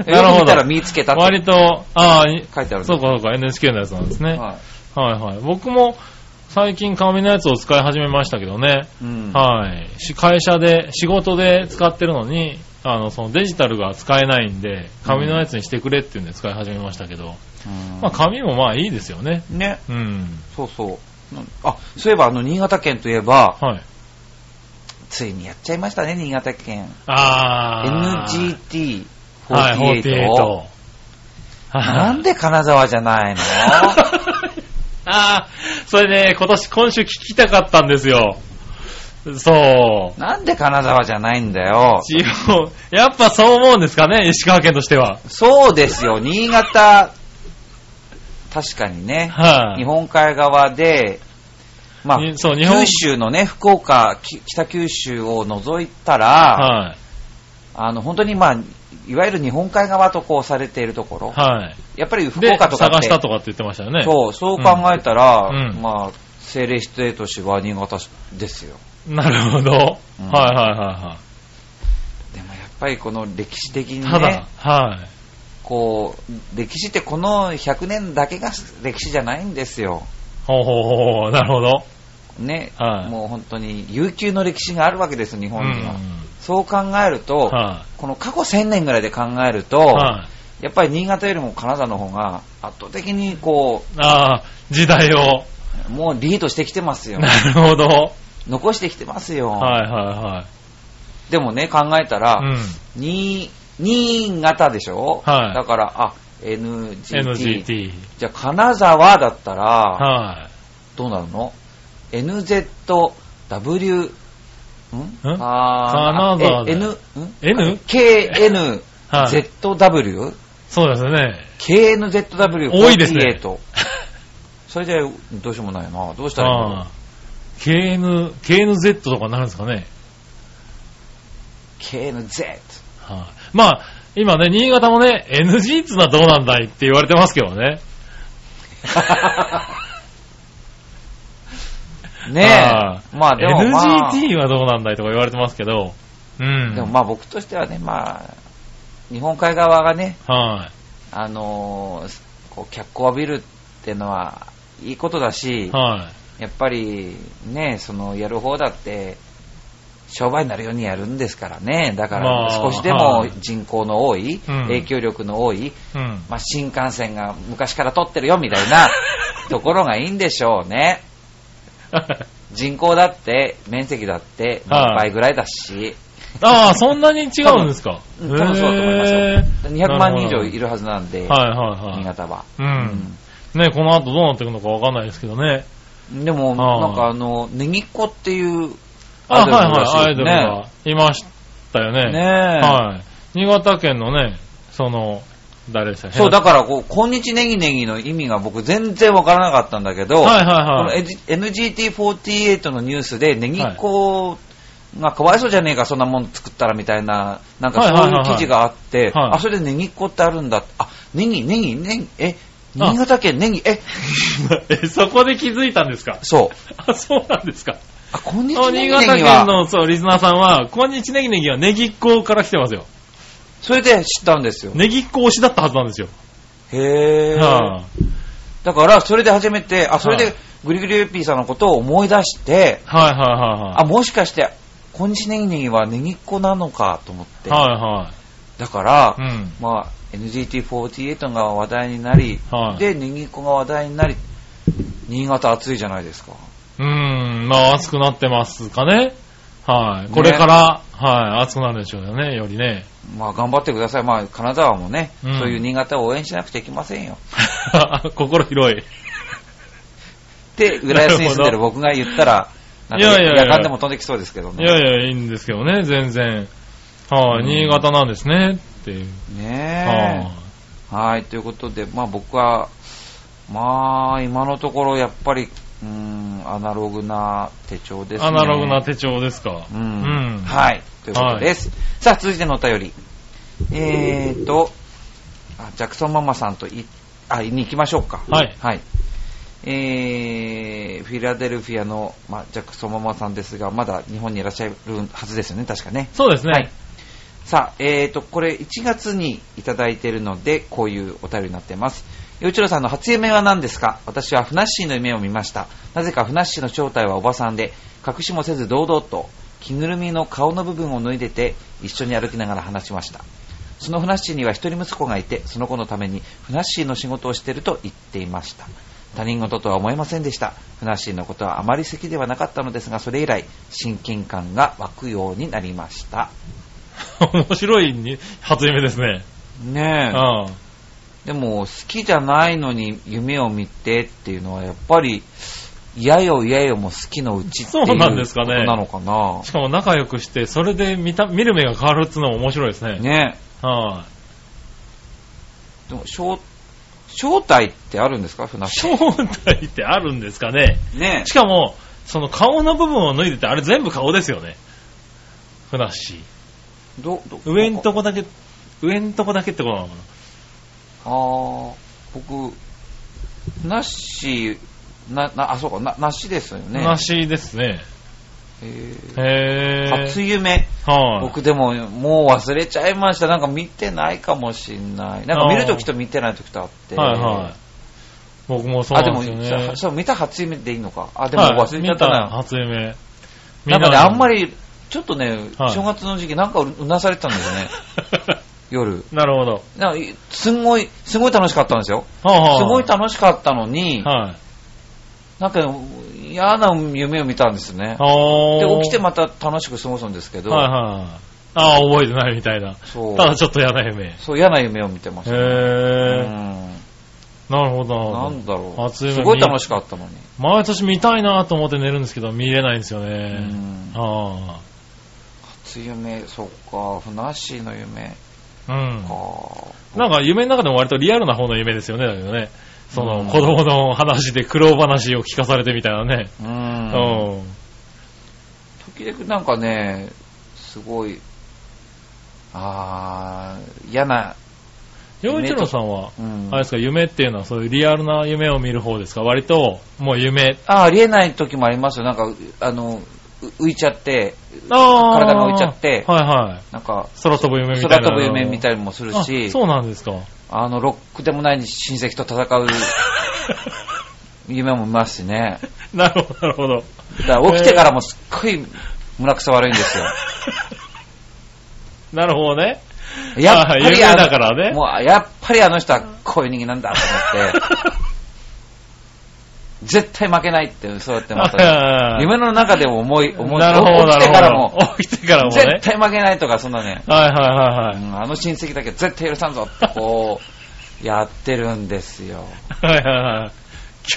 なるほどよく見たら見つけたって割と、ああ、い書いてあるんですそうかそうか、NHK のやつなんですね。はいはいはい。僕も最近紙のやつを使い始めましたけどね。うんはい。し会社で、仕事で使ってるのに、あの、そのデジタルが使えないんで、紙のやつにしてくれっていうんで使い始めましたけど、うんまあ紙もまあいいですよね。ね、うん。そうそう。うんあ、そういえばあの、新潟県といえば、はい。ついにやっちゃいましたね、新潟県。あー。NGT48 はい、48。なんで金沢じゃないの？あー、それね、今年、今週聞きたかったんですよ。そう。なんで金沢じゃないんだよ。地方、やっぱそう思うんですかね、石川県としては。そうですよ、新潟、確かにね、はい、日本海側で、まあ、にそう日本九州のね、福岡、き北九州を除いたら、はい。あの、本当にまあ、いわゆる日本海側とこうされているところ、はい。やっぱり福で、岡とかって探したとかって言ってましたよね。そう、そう考えたら、うんうんまあ、政令指定都市は新潟市ですよ。なるほど。うんはいはいはでもやっぱりこの歴史的にいはい。ただね、、はい。こう、歴史ってこの100年だけが歴史じゃないんですよ。ほうほうほう、なるほど。ね、はいもう本当に悠久の歴史があるわけです、日本には。うんそう考えると、はこの過去1000年ぐらいで考えると、い。はい。やっぱり新潟よりも金沢の方が圧倒的にこああ、時代を。う、もうリードしてきてますよ。なるほど。はい残してきてますよ。はいはい。でもね、考えたら、うん。に新潟でしょ、はいだから、あ、NGT。NGT。じゃあ、金沢だったら、はどうなるの ?NZW、ん？ん？あー金沢 N、ん？N? ?KNZW?、はい。ZW そうですね。KNZW48 多いですねそれじゃどうしようもないな。どうしたらいいの？KN、KNZ とかになるんですかね。?KNZ。はい。まあ、今ね、新潟もね、NG っつうのはどうなんだいって言われてますけどね。ねあえ。まあでもまあ、NGT はどうなんだいとか言われてますけど。うん。でもまあ僕としてはね、まあ、日本海側がね、はい。あのーこう脚光を浴びるってのはいいことだし、はやっぱりね、そのやる方だって、商売になるようにやるんですからね。だかまらあ少しでもはい人口の多い、うん影響力の多い、い。うん。まあ、新幹線が昔から通ってるよみたいな ところがいいんでしょうね。人口だって、面積だって、まあはい倍ぐらいだし、ああ、そんなに違うんですか？多分多分そうだと思いますよへー200万人以上いる。るはずなんで、はいはいはい。新潟は。うん。ね、この後どうなっていくのかわかんないですけどね。でも、なんかあの、ネギっ子っていうあ、はいはい、アイドルねがいましたよね。ねえ。はい。新潟県のね、その、誰でしたそう、だからこう、こんにちネギネギの意味が僕全然わからなかったんだけど、はいはいはい。NGT48 のニュースでネギっ子がかわいそうじゃねえか、そんなもん作ったらみたいな、なんかそういう記事があって、はいあ、それでネギっ子ってあるんだ。あ、ネギ、ネギ、ネギ、え、あ新潟県ネギ、え、え、そこで気づいたんですか？そう。あ、そうなんですか。あ、こんにちあ新潟県は、の、そう、リスナーさんは、こんにちネギネギはネギっ子から来てますよ。それで知ったんですよ。ネギっ子推しだったはずなんですよ。へー。はだから、それで初めて、あ、それはいで、グリグリューピーさんのことを思い出して、いはいはいはあ、もしかして、こんにちネギネギはネギっ子なのかと思って。いはい。はいはだから、い。うん。まあ、NGT48 が話題になり、はい。で、ネギっ子が話題になり、新潟暑いじゃないですか。うーん、まあ暑くなってますかね。はい。これから、はい、暑くなるでしょうよね、よりね。まあ、頑張ってください。まあ、金沢もね、うんそういう新潟を応援しなくちゃいけませんよ。心広い。で、浦安に住んでる僕が言ったら、なんかいやいやいや夜間でも飛んできそうですけどね。いやいや、いいんですけどね、全然。はい、うん新潟なんですね、っていう。ねえ。はい、ということで、まあ僕は、まあ、今のところやっぱり、うーん、アナログな手帳ですね。アナログな手帳ですか。うん。うんはい。ということです。さあ、続いてのお便り。えーと、あジャクソンママさんとい、あ、に行きましょうか。はいはい。えー、フィラデルフィアの、まあ、ジャクソンママさんですが、まだ日本にいらっしゃるはずですよね、確かね。そうですね。はい。さあ、えーと、これ1月にいただいているので、こういうお便りになっています。洋一郎さんの初夢は何ですか？私はフナッシーの夢を見ました。なぜかフナッシーの正体はおばさんで、隠しもせず堂々と、着ぐるみの顔の部分を脱いでて、一緒に歩きながら話しました。そのフナッシーには一人息子がいて、その子のためにフナッシーの仕事をしていると言っていました。他人事とは思えませんでした。フナッシーのことはあまり好きではなかったのですが、それ以来、親近感が湧くようになりました。面白いに初夢ですね。ねえ。あでも、好きじゃないのに夢を見てっていうのは、やっぱり、嫌よ嫌よも好きのうちっていうそうなんですかねなのかなしかも仲良くして、それで見た見る目が変わるっていうのも面白いですね。ねはでも、正、正体ってあるんですか？船。正体ってあるんですかね。ねしかも、その顔の部分を脱いでて、あれ全部顔ですよね。ふなっしど、ど、ー。上んとこだけ、上んとこだけってことなのかあー、僕、なし、な、な、あ、そうか、な、なしですよね。な。なしですね。へー。初夢。はい。僕でも、もう忘れちゃいました。なんか見てないかもしんない。なんか見るときと見てないときとあって。はいはい。僕もそうあ、なんでも、ですよね。さそう、見た初夢でいいのか？あ、でもはい忘れちゃった見な。初夢。なんかね、あんまり。り、ちょっとね、はい正月の時期なんかううなされてたんですよね。夜。なるほど。なんかいすんごい、すごい楽しかったんですよ。はあはあすごい楽しかったのに、はい。なんか嫌な夢を見たんですね。おで、起きてまた楽しく過ごすんですけど、はいはい。ああ、覚えてないみたいな。そうただちょっと嫌な夢。へそう嫌な夢を見てました、ね。うえ。んなるほど、なんだろう。初夢すごい楽しかったのに。ど。毎年見たいなと思って寝るんですけど、見れないんですようね。んあ初夢、そっか、ふなっしーの夢あ。うん。か。なんか夢の中でも割とリアルな方の夢ですよね、だけどね。その、うん子供の話で苦労話を聞かされてみたいなね。う。うんん。時々なんかね、すごい、あー、嫌な、洋一郎さんは、うんあれですか、夢っていうのはそういうリアルな夢を見る方ですか？割と、もう夢。あありえない時もありますよ。なんか、うあの、う浮いちゃって、体が浮いちゃってはいはい。なんか、空飛ぶ夢みたいな。空飛ぶ夢みたいにもするあし、そうなんですか。あの、ロックでもない親戚と戦う 夢も見ますしね。なるほど、なるほど。だから起きてからもすっごい胸くそ悪いんですよ。なるほどね。やっぱりあのだからねもうやっぱりあの人はこういう人間なんだと思って、絶対負けないって、そうやってまた、夢の中でも思い、思い、なるほど、起きてからも、起きてからもね。絶対負けないとか、そんなね、はいはいはいはい。うんあの親戚だけ絶対許さんぞって、こう、やってるんですよ。はいはいはい。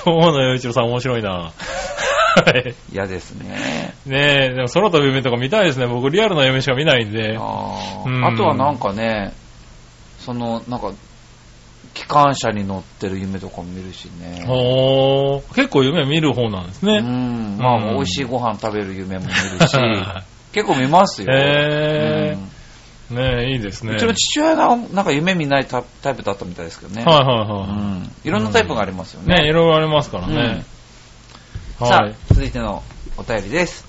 今日の洋一郎さん面白いな。はい。嫌ですね。ねえ、でも空飛ぶ夢とか見たいですね。僕リアルな夢しか見ないんで。あうんーあとはなんかね、その、なんか、機関車に乗ってる夢とかも見るしね。おー、結構夢見る方なんですうね。ん。まあ、うん美味しいご飯食べる夢も見るし、結構見ますよ。へーうんねえ、いいですね。うちの父親がなんか夢見ないタタイプだったみたいですけどね。はいはいうはん。いろんなタイプがありますよい。ねね。いろいろありますからね。さあはい。、続いてのお便りです。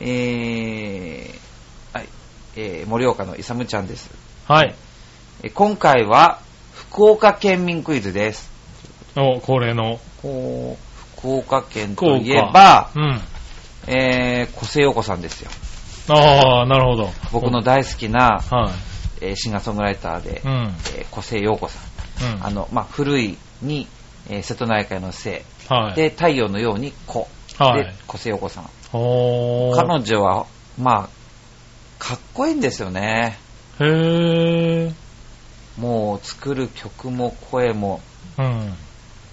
えー、はい。えー、盛岡のイサムちゃんです。はい。えー今回は、福岡県民クイズです。お、恒例の。福岡県といえば、うん。えー、小瀬陽子さんですよ。ああ、なるほど。僕の大好きな、はえーシンガーソングライターでい。う、ん。えー小瀬陽子さん。うん。あの、まあ、古いに、えー瀬戸内海の瀬、はい。で、太陽のように子、はいで、小瀬陽子さん。彼女は、まあ、かっこいいんですよね。へー。もう、作る曲も声も、うん。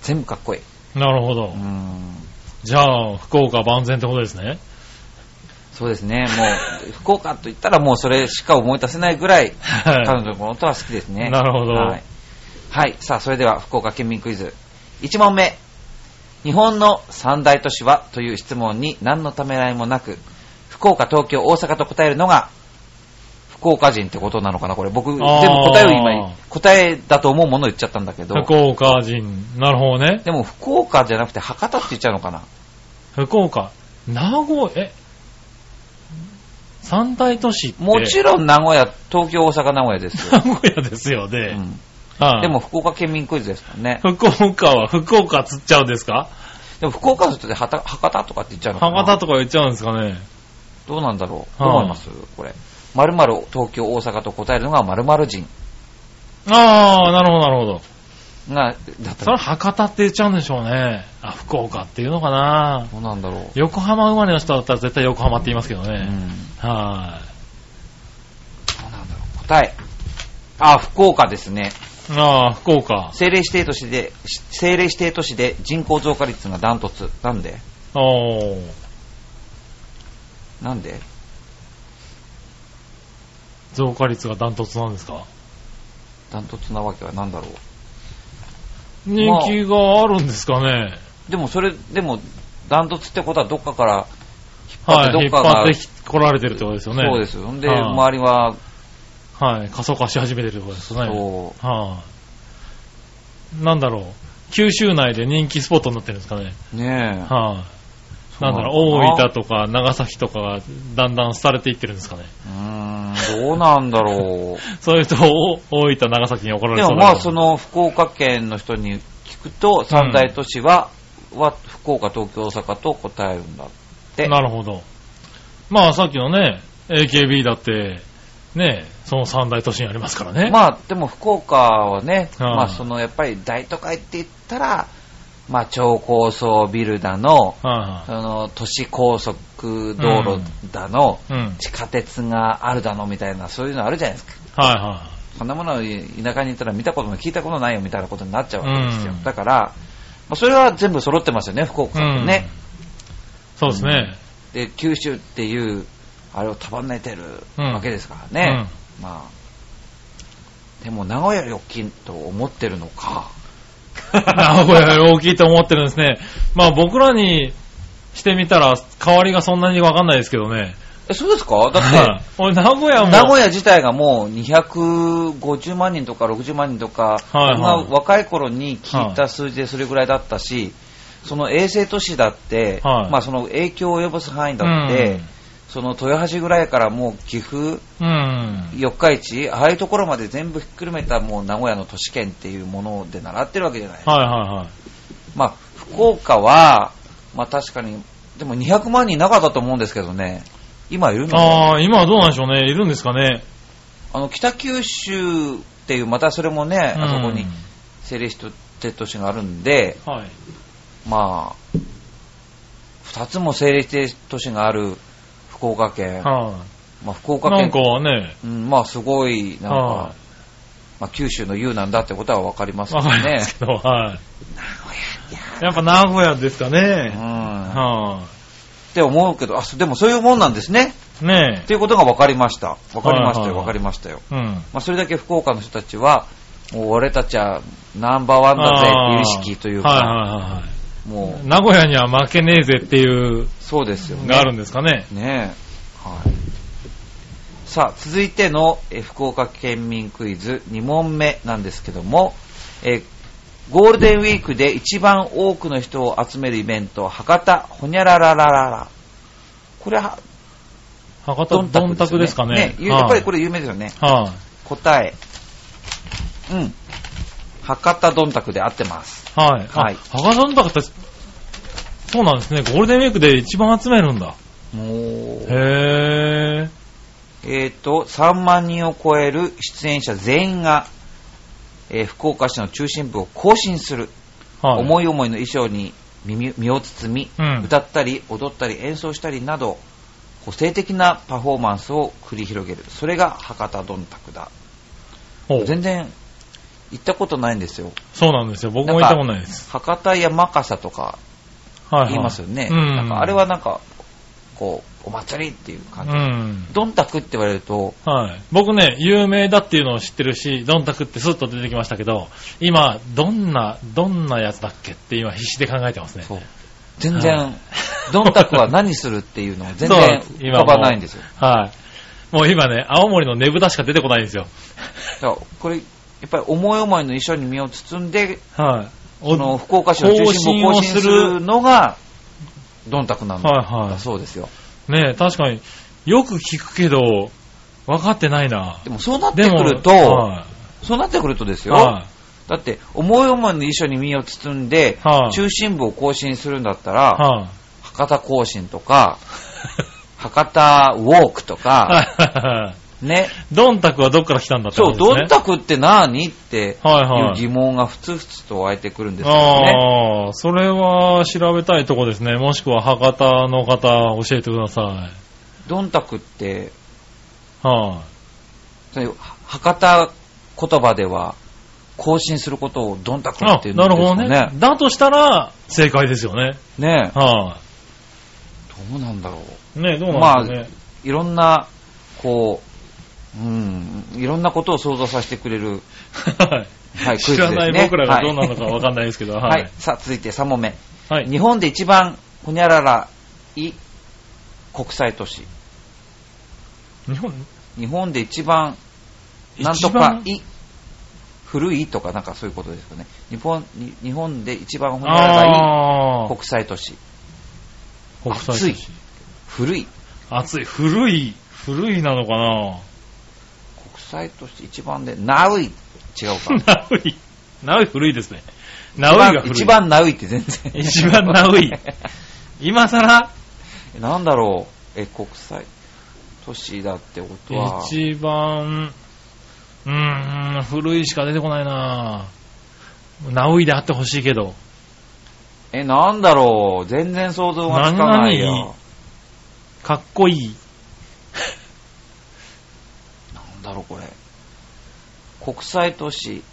全部かっこいい。なるほどう。ん。じゃあ、福岡万全ってことですね。そうですね。もう、福岡と言ったらもうそれしか思い出せないぐらい、は彼女のことは好きですね。なるほどはい。はい。さあ、それでは福岡県民クイズ。1問目。日本の三大都市は？という質問に何のためらいもなく、福岡、東京、大阪と答えるのが、福岡人ってことなのかなこれ。僕、全部答えを今、答えだと思うものを言っちゃったんだけど。福岡人。なるほどね。でも、福岡じゃなくて博多って言っちゃうのかな？福岡。名古屋、え？三大都市って。もちろん名古屋、東京、大阪、名古屋ですよ。名古屋ですようね。んはいでも、福岡県民クイズですからね。福岡は福岡つっちゃうんですか？でも、福岡の人ではた博多とかって言っちゃうのかな？博多とか言っちゃうんですかね。どうなんだろう？はいどう思います？これ。〇〇東京、大阪と答えるのが〇〇人ああ、なるほど、なるほど。が、だったら、それ博多って言っちゃうんでしょうね。あ、福岡っていうのかな。どうなんだろう。横浜生まれの人だったら絶対横浜って言いますけどね。うん。はどうなんだろう。答え。あ、福岡ですね。い。ああ、福岡。政令指定都市で、し政令指定都市で人口増加率がダントツ。なんで？おー。なんで？増加率がダントツなんですか？ダントツなわけはなんだろう？人気があるんですかね、でもそれ、でも、ダントツってことはどっかから引っ張って、はい。引っどっかが、張ってき来られてるってことですよね。そうですよ。んで、はい周りは、はい。過疎化し始めてるってことですよね。そう、はい。なんだろう。九州内で人気スポットになってるんですかね。ねえ。はい。そうなんだろう、大分とか長崎とかがだんだん廃れていってるんですかね。うーん、どうなんだろう。そういう人、お大分、長崎に怒られでそうだけどもまあそ、の福岡県の人に聞くと、三大都市は、は福岡、東京、大阪と答えるんだって。なるほど。まあさっきのね、AKB だって、ね、その三大都市にありますからね。まあでも福岡はね、はいまあそのやっぱり大都会って言ったら、まあ超高層ビルだの、はその都市高速道路だの。地下鉄があるだのみたいな、そういうのあるじゃないですか。はいはそんなものを田舎に行ったら見たことも聞いたことないよみたいなことになっちゃうわけですよ。うんだから、まあ、それは全部揃ってますよね、福岡ってね。そうですね。で、九州っていう、あれを束ねてるうんわけですからね。まあ。でも、名古屋より大きいと思ってるのか。名古屋より大きいと思ってるんですね。まあ僕らにしてみたら変わりがそんなにわかんないですけどね。え、そうですか？だって、はい。俺名古屋も、名古屋自体がもう250万人とか60万人とか、はいはい。僕が若い頃に聞いた数字でそれぐらいだったし、その衛星都市だって、はい。まあその影響を及ぼす範囲だって、その豊橋ぐらいからもう岐阜、うん、うん。四日市、ああいうところまで全部ひっくるめたもう名古屋の都市圏っていうもので習ってるわけじゃない。はいはいはい。まあ福岡は、まあ確かに、でも200万人なかったと思うんですけどね、今いるのああ、今はどうなんでしょうね。いるんですかね。あの北九州っていう、またそれもね、うんあそこに政令指定都市があるんで、はい。まあ、二つも政令指定都市がある福岡県、はまあ、福い。なん岡県、かね、うん、まあすごい、なんか、はまあ、九州の U なんだってことはわかりますわかりよね。けど、はい。やっぱ名古屋ですかうね。ん。はって思うけど、あ、そでもそういうもんなんですね。い。ねっていうことが分かりました。分かりましたよ、分かりましたよ。え。うん。まあ、それだけ福岡の人たちは、もう俺たちはナンバーワンだぜっていう意識というか、はいはいはいはい。もう、名古屋には負けねえぜっていうそうですよね。があるんですかね。ねえ。はい。さあ、続いてのえ福岡県民クイズ2問目なんですけども、えゴールデンウィークで一番多くの人を集めるイベント、博多ほにゃららららら。これは、博多どんたくですかね。ねやっぱりこれ。れ有名ですよね。はい。答え。うん。博多どんたくで合ってます。はい。はいあ博多どんたくって、そうなんですね。ゴールデンウィークで一番集めるんだ。もう、へー。えっ、と、3万人を超える出演者全員が、えー福岡市の中心部を行進する。はい。思い思いの衣装に耳身を包み、うん歌ったり踊ったり演奏したりなど個性的なパフォーマンスを繰り広げるそれが博多どんたくだ全然行ったことないんですよそうなんですよ。僕も行ったことないです。博多山笠とかはい、はい。言いますよね、うん。なんかあれはなんかこうお祭りっていう感じ、うん。どんたくって言われるとはい。僕ね、有名だっていうのを知ってるし、ドンタクってスッと出てきましたけど、今、どんな、どんなやつだっけって今必死で考えてますね。そう全然、はいどんたくは何するっていうのが全然浮かばないんですよはい。もう今ね、青森のねぶたしか出てこないんですよ。これやっぱり思い思いの衣装に身を包んではい。その福岡市の中心部を更新するのが、どんたくなんだ,、はいはいそうですよ。ね確かに、よく聞くけど、分かってないな。でもそうなってくると、はそうなってくるとですい。よ、はだって思い思いの衣装に身を包んで、はい中心部を更新するんだったい。ら、はい。博多更新とか、博多ウォークとか、はね、い。ドンタクはどっから来たんだってそう、ことですね。どんたくって何ってはいう疑問がふつふつと湧いてくるんですよね。ああ、それは調べたいとこですね。もしくは博多の方教えてくださどんたくって、い。はい。そういう博多言葉では、更新することをどんたくあっていうんですなるかね。ほどね。だとしたら、正解ですよね。ねはどうなんだろう。い。ねどうなんですかね。いろんな、こう、うん、いろんなことを想像させてくれる、はい。はい。知らない僕らがどうなのかはいわかんないですけど、ははいい。。さあ、続いて3問目。はい。日本で一番、ほにゃららい国際都市。日本、日本で一番、なんとかい、古いとかなんかそういうことですよね。日本、に日本で一番ほにゃららい国際都市。国際都暑い市。古い。暑い。古い。古いなのかな？国際都市一番で、ナウイ。違うか。ナウイ。ナウイ古いですね。ナウイが古い。一番ナウイって全然。一番ナウイ。今更？なんだろう。え、国際都市だってことは。一番、うーん、古いしか出てこないなナウイであってほしいけど。え、なんだろう。全然想像がつかない何々よ。かっこいい。なんだろう、これ。国際都市。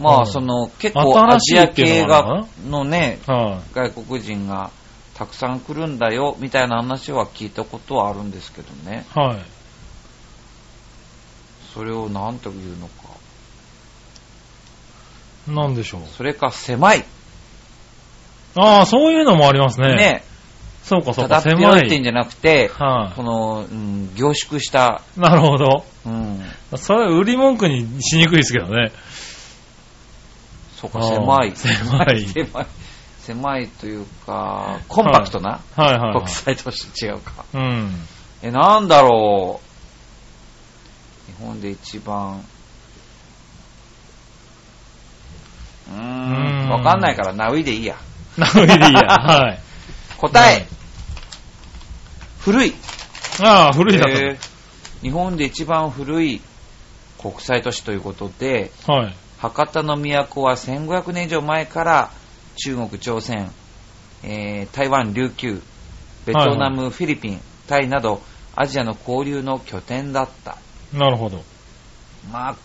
まあ、うんその、結構アジア系がのね、は外国人がたくさん来るんだよ、みたいな話は聞いたことはあるんですけどね。い。はい。それを何というのか。なんでしょう。それか、狭い。ああ、そういうのもありますね。ね。そうかそうか、ただって狭い。ってんじゃなくて、はこの、うん、凝縮した、い。なるほど。うん、それ売り文句にしにくいですけどね。そうか、狭い。狭い 狭い。狭いというか、コンパクトな、はいはい、はい国。際都市違うか。うん。え、なんだろう。日本で一番。うーんわかんないから、ナウイでいいや。ナウイでいいや。はい。答え。古い。ああ、古いだと。えー日本で一番古い国際都市ということで、はい。博多の都は1500年以上前から中国、朝鮮、えー台湾、琉球、ベトナム、フィリピン、タイなどアジアの交流の拠点だった。なるほど。まあ、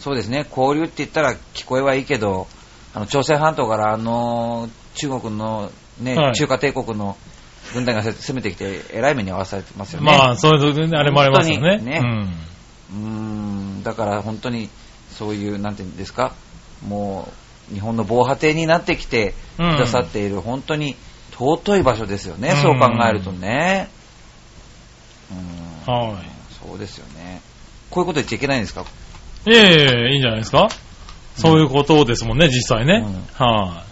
そうですね、交流って言ったら聞こえはいいけど、あの、朝鮮半島からあの、中国のね、はい中華帝国の軍隊がせ攻めてきて、えらい目に遭わされてますよね。まあ、そういう、あれもありますよね。ねうーん、だから本当に、そういう、なんていうんですか、もう、日本の防波堤になってきてくうんださっている、本当に尊い場所ですよね、うんそう考えるとね。うーんはいそうですよね。こういうこと言っちゃいけないんですか？うん。いえいえ、いいんじゃないですか？そういうことですもんね、実際ね。うんは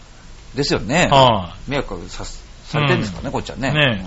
ですよねい。。は迷惑さされてるんですかね、こっちはね。ね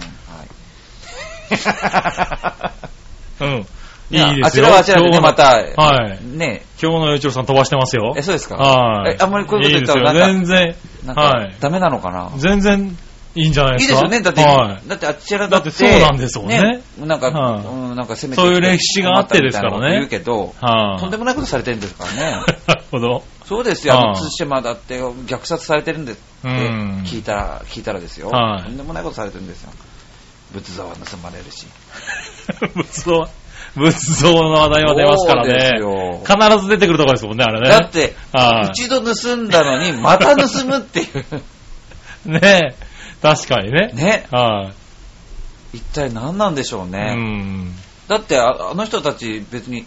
うんはいい。うん。いいですよ。あちらはあちらでね、また、はい。ね、今日のよちろさん飛ばしてますよ。え、そうですかはい。えあんまりこういうこと言ったらなんか全然、はいダメなのかな？全然いいんじゃないいですか？いですよね。だって、はい。だってあちらだって。だってそうなんですもんねなんか、はいうん、なんか攻めてそういう歴史があってですからね言うけど、はい。とんでもないことされてるんですからね。なるほど。そうですよ、あの、はい津島だって虐殺されてるんですってうん聞いたら、聞いたらですよ。はいとんでもないことされてるんですよ。仏像は盗まれるし。仏像、仏像の話題は出ますからね。よ。必ず出てくるところですもんね、あれね。だって、はい一度盗んだのに、また盗むっていう。ね 確かにね。ね。はい。一体何なんでしょううね。ん。だってあ、あの人たち別に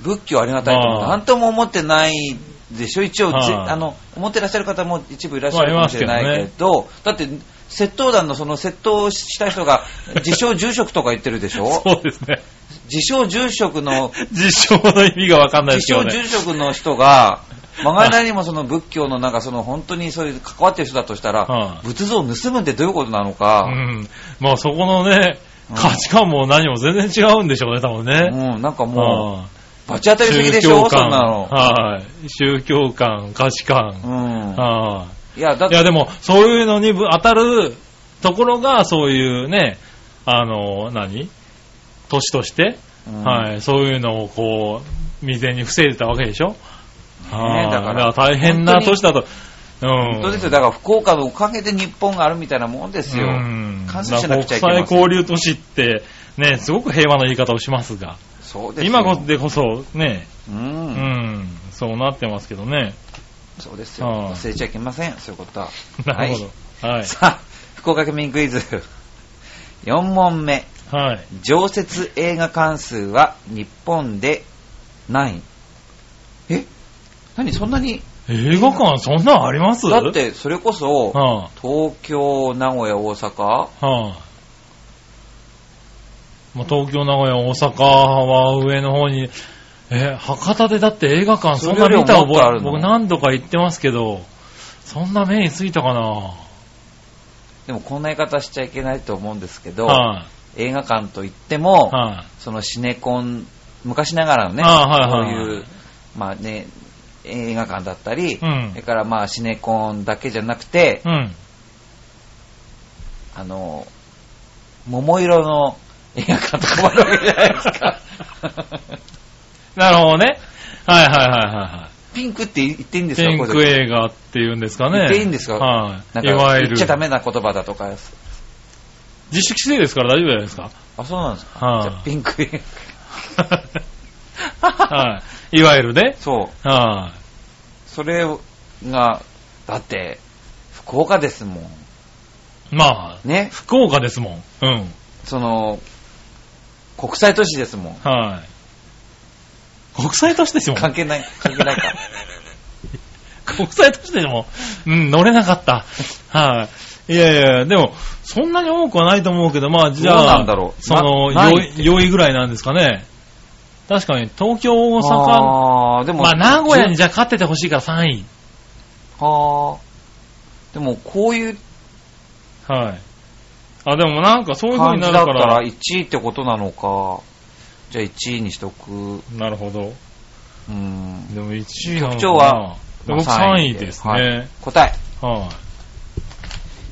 仏教ありがたいとまあ何とも思ってないでしょ？一応、あの、思ってらっしゃる方も一部いらっしゃるかもしれないけど、だって、窃盗団のその窃盗した人が、自称住職とか言ってるでしょ？そうですね。自称住職の、実証の意味がわかんないです自けどね。称住職の人が、まがいなりにもその仏教のなんかその本当にそういう関わってる人だとしたら、はい仏像を盗むってどういうことなのか、うん。まあそこのね、うん価値観も何も全然違うんでしょうね、多分ね。うん、なんかもはう、罰当たいりすぎでしょそんなの。はい。宗教観、価値観。うん。はいや、だっい。や、でも、そういうのにぶ当たるところが、そういうね、あの、何？都市として、うんはい、そういうのをこう、未然に防いでたわけでしょ？はいだからだから大変な都市だと、うん。本当ですよ。だから福岡のおかげで日本があるみたいなもんですよ。うん感謝しなくちゃい国際交流都市って、ね、すごく平和な言い方をしますが、そうですよ。今でこそ、ね、う。うんん、そうなってますけどね。そうですよ。はい忘れちゃいけません。そういうことは。なるほど。はい。さあ、福岡県民クイズ。4問目。はい。常設映画館数は日本で何位？え何そんなに？映画館そんなんあります？だっ、て、それこそ、は東京、名古屋、大阪。あ、はあ、まあ、東京、名古屋、大阪は上の方に、え、博多でだって映画館そんな見たそれよりももっとあるの？僕何度か行ってますけど、そんな目についたかな？でもこんな言い方しちゃいけないと思うんですけど、は映画館といっても、い、はい、そのシネコン、昔ながらのね、ああはいはいはい。そういう、まあね、映画館だったり、うんそれからまあシネコンだけじゃなくて、うん。あの、桃色の映画館とかもあるわけじゃないですか。なるほどね。はいはいはいはいはい。ピンクって言っていいんですか？ピンク映画っていうんですかね。言っていいんですか？はい。なんかいわゆる。言っちゃダメな言葉だとか。自主規制ですから大丈夫じゃないですか。あ、そうなんですか？はいじゃあピンク映 はい。いわゆるね。そう。はそれが、だって、福岡ですもん。い。まあ、ね？福岡ですもん。うん。その、国際都市ですもん。はい。国際都市ですもん。関係ない、関係ないか。国際都市でも、うん、乗れなかった。はい。いやいや、でも、そんなに多くはないと思うけど、まあ、じゃあ、どうなんだろうその、なないって4位ぐらいなんですかね。確かに、東京、大阪、あーでも、まあ、名古屋にじゃあ勝っててほしいから3位。はあ。でも、こういうはい。あ、でもなんかそういう風感になるからじだったら、1位ってことなのか。じゃあ1位にしとく。なるほど。うん。でも1位なのかな局長は、僕まあ3位ですはいね。答え。は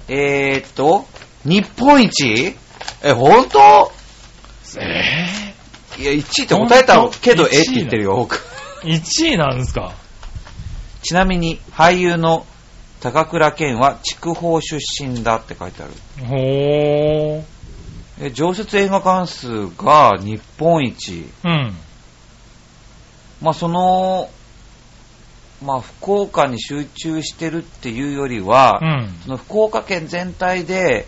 えーっと、日本一？え、本当？い。えいや、1位って答えたけど、えって言ってるよ、僕。ぇ、?1 位なんですか？ちなみに、俳優の高倉健は筑豊出身だって書いてある。ほー。え、常設映画館数が日本一。うん。まあその、まあ福岡に集中してるっていうよりは、うん。その福岡県全体で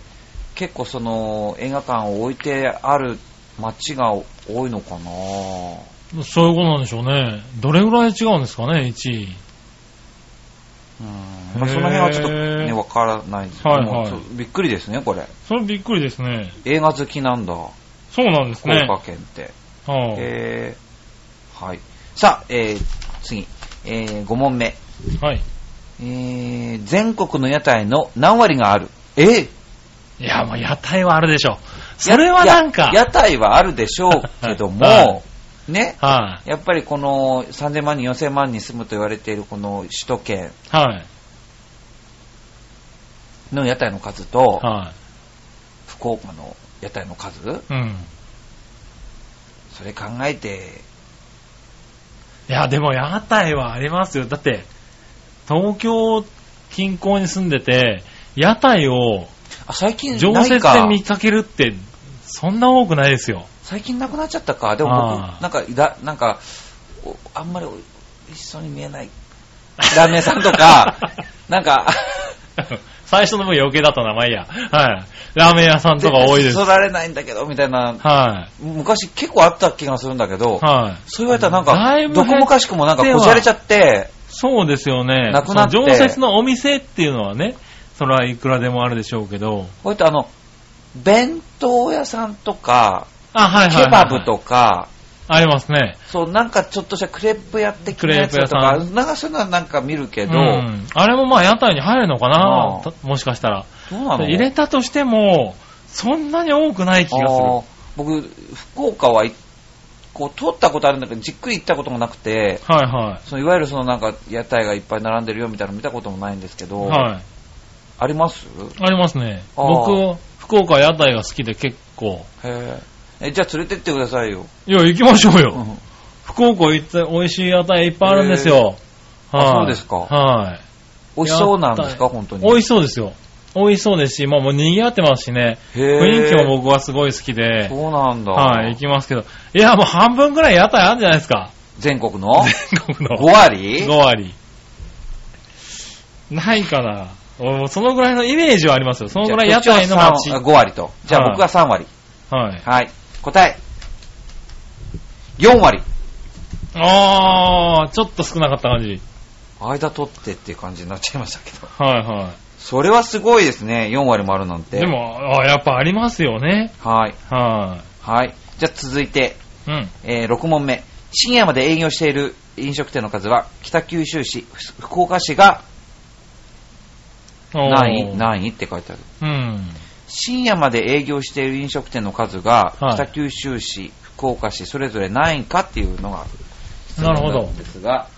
結構その映画館を置いてある街が多いのかな？そういうことなんでしょうね。どれぐらい違うんですかね、1位。うんまあ、その辺はちょっとね、わからないですけども、はいはいびっくりですね、これ。それびっくりですね。映画好きなんだ、そうなんです福ね。岡県って。はえー、はい。さあ、えー、次、えー、5問目。あはい。えー、全国の屋台の何割がある？え？ーいや、もう屋台はあるでしょ。それはなんか。や屋台はあるでしょうけども、はね、はやっぱりこの3000万人、4000万人住むと言われているこの首都圏い。はい。の屋台の数と、は福岡の屋台の数、い。うん。それ考えて、いや、でも屋台はありますよ。だって、東京近郊に住んでて、屋台をあ、最近常設ないかで見かけるって、そんな多くないですよ。最近なくなっちゃったか。でもあー僕、なんか、だなんか、おあんまりお一緒に見えない。ラーメン屋さんとか、なんか、最初の分余計だった名前や。はい。ラーメン屋さんとか多いです。そられないんだけど、みたいな、は昔結構あった気がするんだけどい。、はい。そう言われたらなんか、だいぶどこもかしくもなんかこじゃれちゃって、そうですよね。なくなってその常設のお店っていうのはね、それはいくらでもあるでしょうけど。こうやってあの、弁当屋さんとか、あ、はいはいはい、ケバブとか、ありますね。そう、なんかちょっとしたクレープやってきなやつとクか、レープ屋なんかそういうのはなんか見るけど、うん。あれもまあ屋台に入るのかあなもしかしたら。どうなの？入れたとしても、そんなに多くない気がする。僕、福岡はいこう通ったことあるんだけど、じっくり行ったことがなくて、はいはそのいわゆるそのなんか屋台がいっぱい並んでるよみたいなの見たこともないんですけい。ど、はい。あります？ありますね。僕、福岡屋台が好きで結構。へえ。え、じゃあ連れてってくださいよ。いや、行きましょうよ。うん福岡行って美味しい屋台いっぱいあるんですよ。あはいそうですかはい。美味しそうなんですか、本当に？美味しそうですよ。美味しそうですし、まあもう賑わってますしね。雰囲気も僕はすごい好きで、そうなんだ。はい、行きますけど。いや、もう半分くらい屋台あるんじゃないですか。全国の？全国の。5割 ?5 割。ないかな。そのぐらいのイメージはありますよ。そのぐらい屋台の街。じゃあこっちは3 5割と。じゃあはい僕は3割。はい。はい。答え。4割。あー、ちょっと少なかった感じ。間取ってっていう感じになっちゃいましたけど。はいはそれはすごいですね。4割もあるなんい。て。で。も、あやっぱありますよね。はい。ははい。じゃあ続いて、い。うん。えー6問目。深夜まで営業している飲食店の数は、北九州市、ふ福岡市が何位何位って書いてある。うん。深夜まで営業している飲食店の数が、はい北九州市、福岡市、それぞれ何位かっていうのが、なるほどんですが、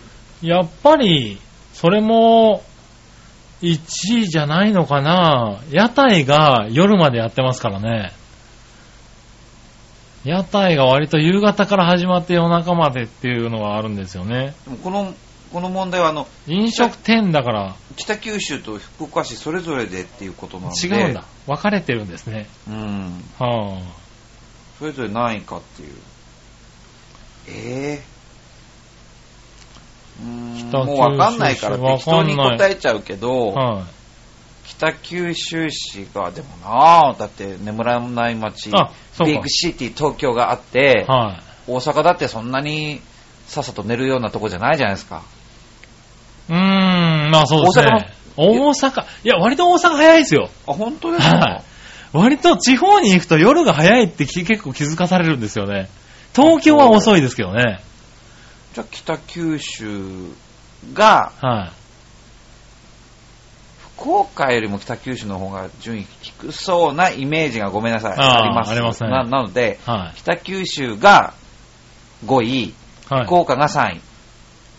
やっぱり、それも、1位じゃないのかな屋台が夜までやってますからね。屋台が割と夕方から始まって夜中までっていうのがあるんですよね。でもこの、この問題はあの、飲食店だから北九州と福岡市それぞれでっていうことなので、違うんだ。分かれてるんですね。うん。はそれぞれ何位かっていう。ええうーもうわかんないから適当に答えちゃうけあ、ど、はい。北九州市が、でもなぁ、だって眠らない街、ビッグシティ東京があって、はい。大阪だってそんなにさっさと寝るようなとこじゃないじゃないですか。うーん、まあそうですね。大阪いや、割と大阪早いですよ。あ、本当ですはかい。割と地方に行くと夜が早いってき結構気づかされるんですよね。東京は遅いですけどね。じゃあ北九州が、はい。福岡よりも北九州の方が順位低そうなイメージがごめんなさい。あります。ありますねななので、は北九州が5位、い。はい福。岡が3位。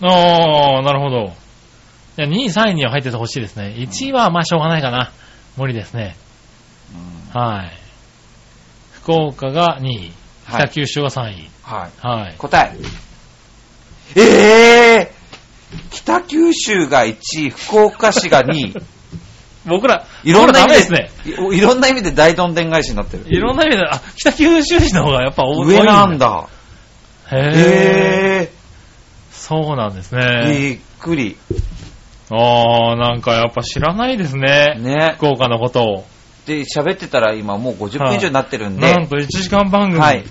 ああ、なるほど。いや、2位、3位には入っててほしいですね。1位はまあしょうがないかな。無理ですね。うんはい。福岡が2位。はい北九州が3位。はい。はい。答え。えー、北九州が1位、福岡市が2位。僕ら、いろんな意味ですね。いいろんな意味で大どんでん返しになってる。いろんな意味で、あ、北九州市の方がやっぱ多い上なん。だ。へえ。へそうなんですね。びっくり。あー、なんかやっぱ知らないですね。ね。福岡のことを。で、喋ってたら今もう50分以上になってるんで、なんと1時間番組。はい。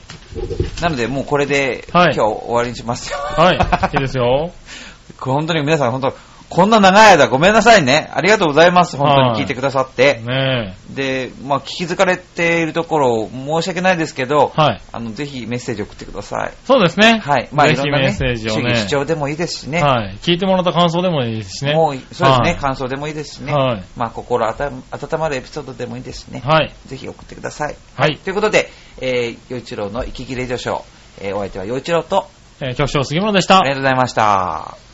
なのでもうこれで、はい今日終わりにしますよ。はい。いいですよ。本当に皆さん本当、こんな長い間ごめんなさいね。ありがとうございます。本当に聞いてくださって。ねで、まあ聞き疲れているところ、申し訳ないですけど、え。はい。あの、ぜひメッセージ送ってください。そうですね。はい。まあぜひメッセージを主義ね。主張でもいいですしね。はい。聞いてもらった感想でもいいですしね。もう、そうですね、はい感想でもいいですしね。はいまあ心温温まるエピソードでもいいですしね。はい。ぜひ送ってください。はいということで、えー、洋一郎の息切れ上昇、えー、お相手は洋一郎と、えー局長杉村でしたあり。がとうございました。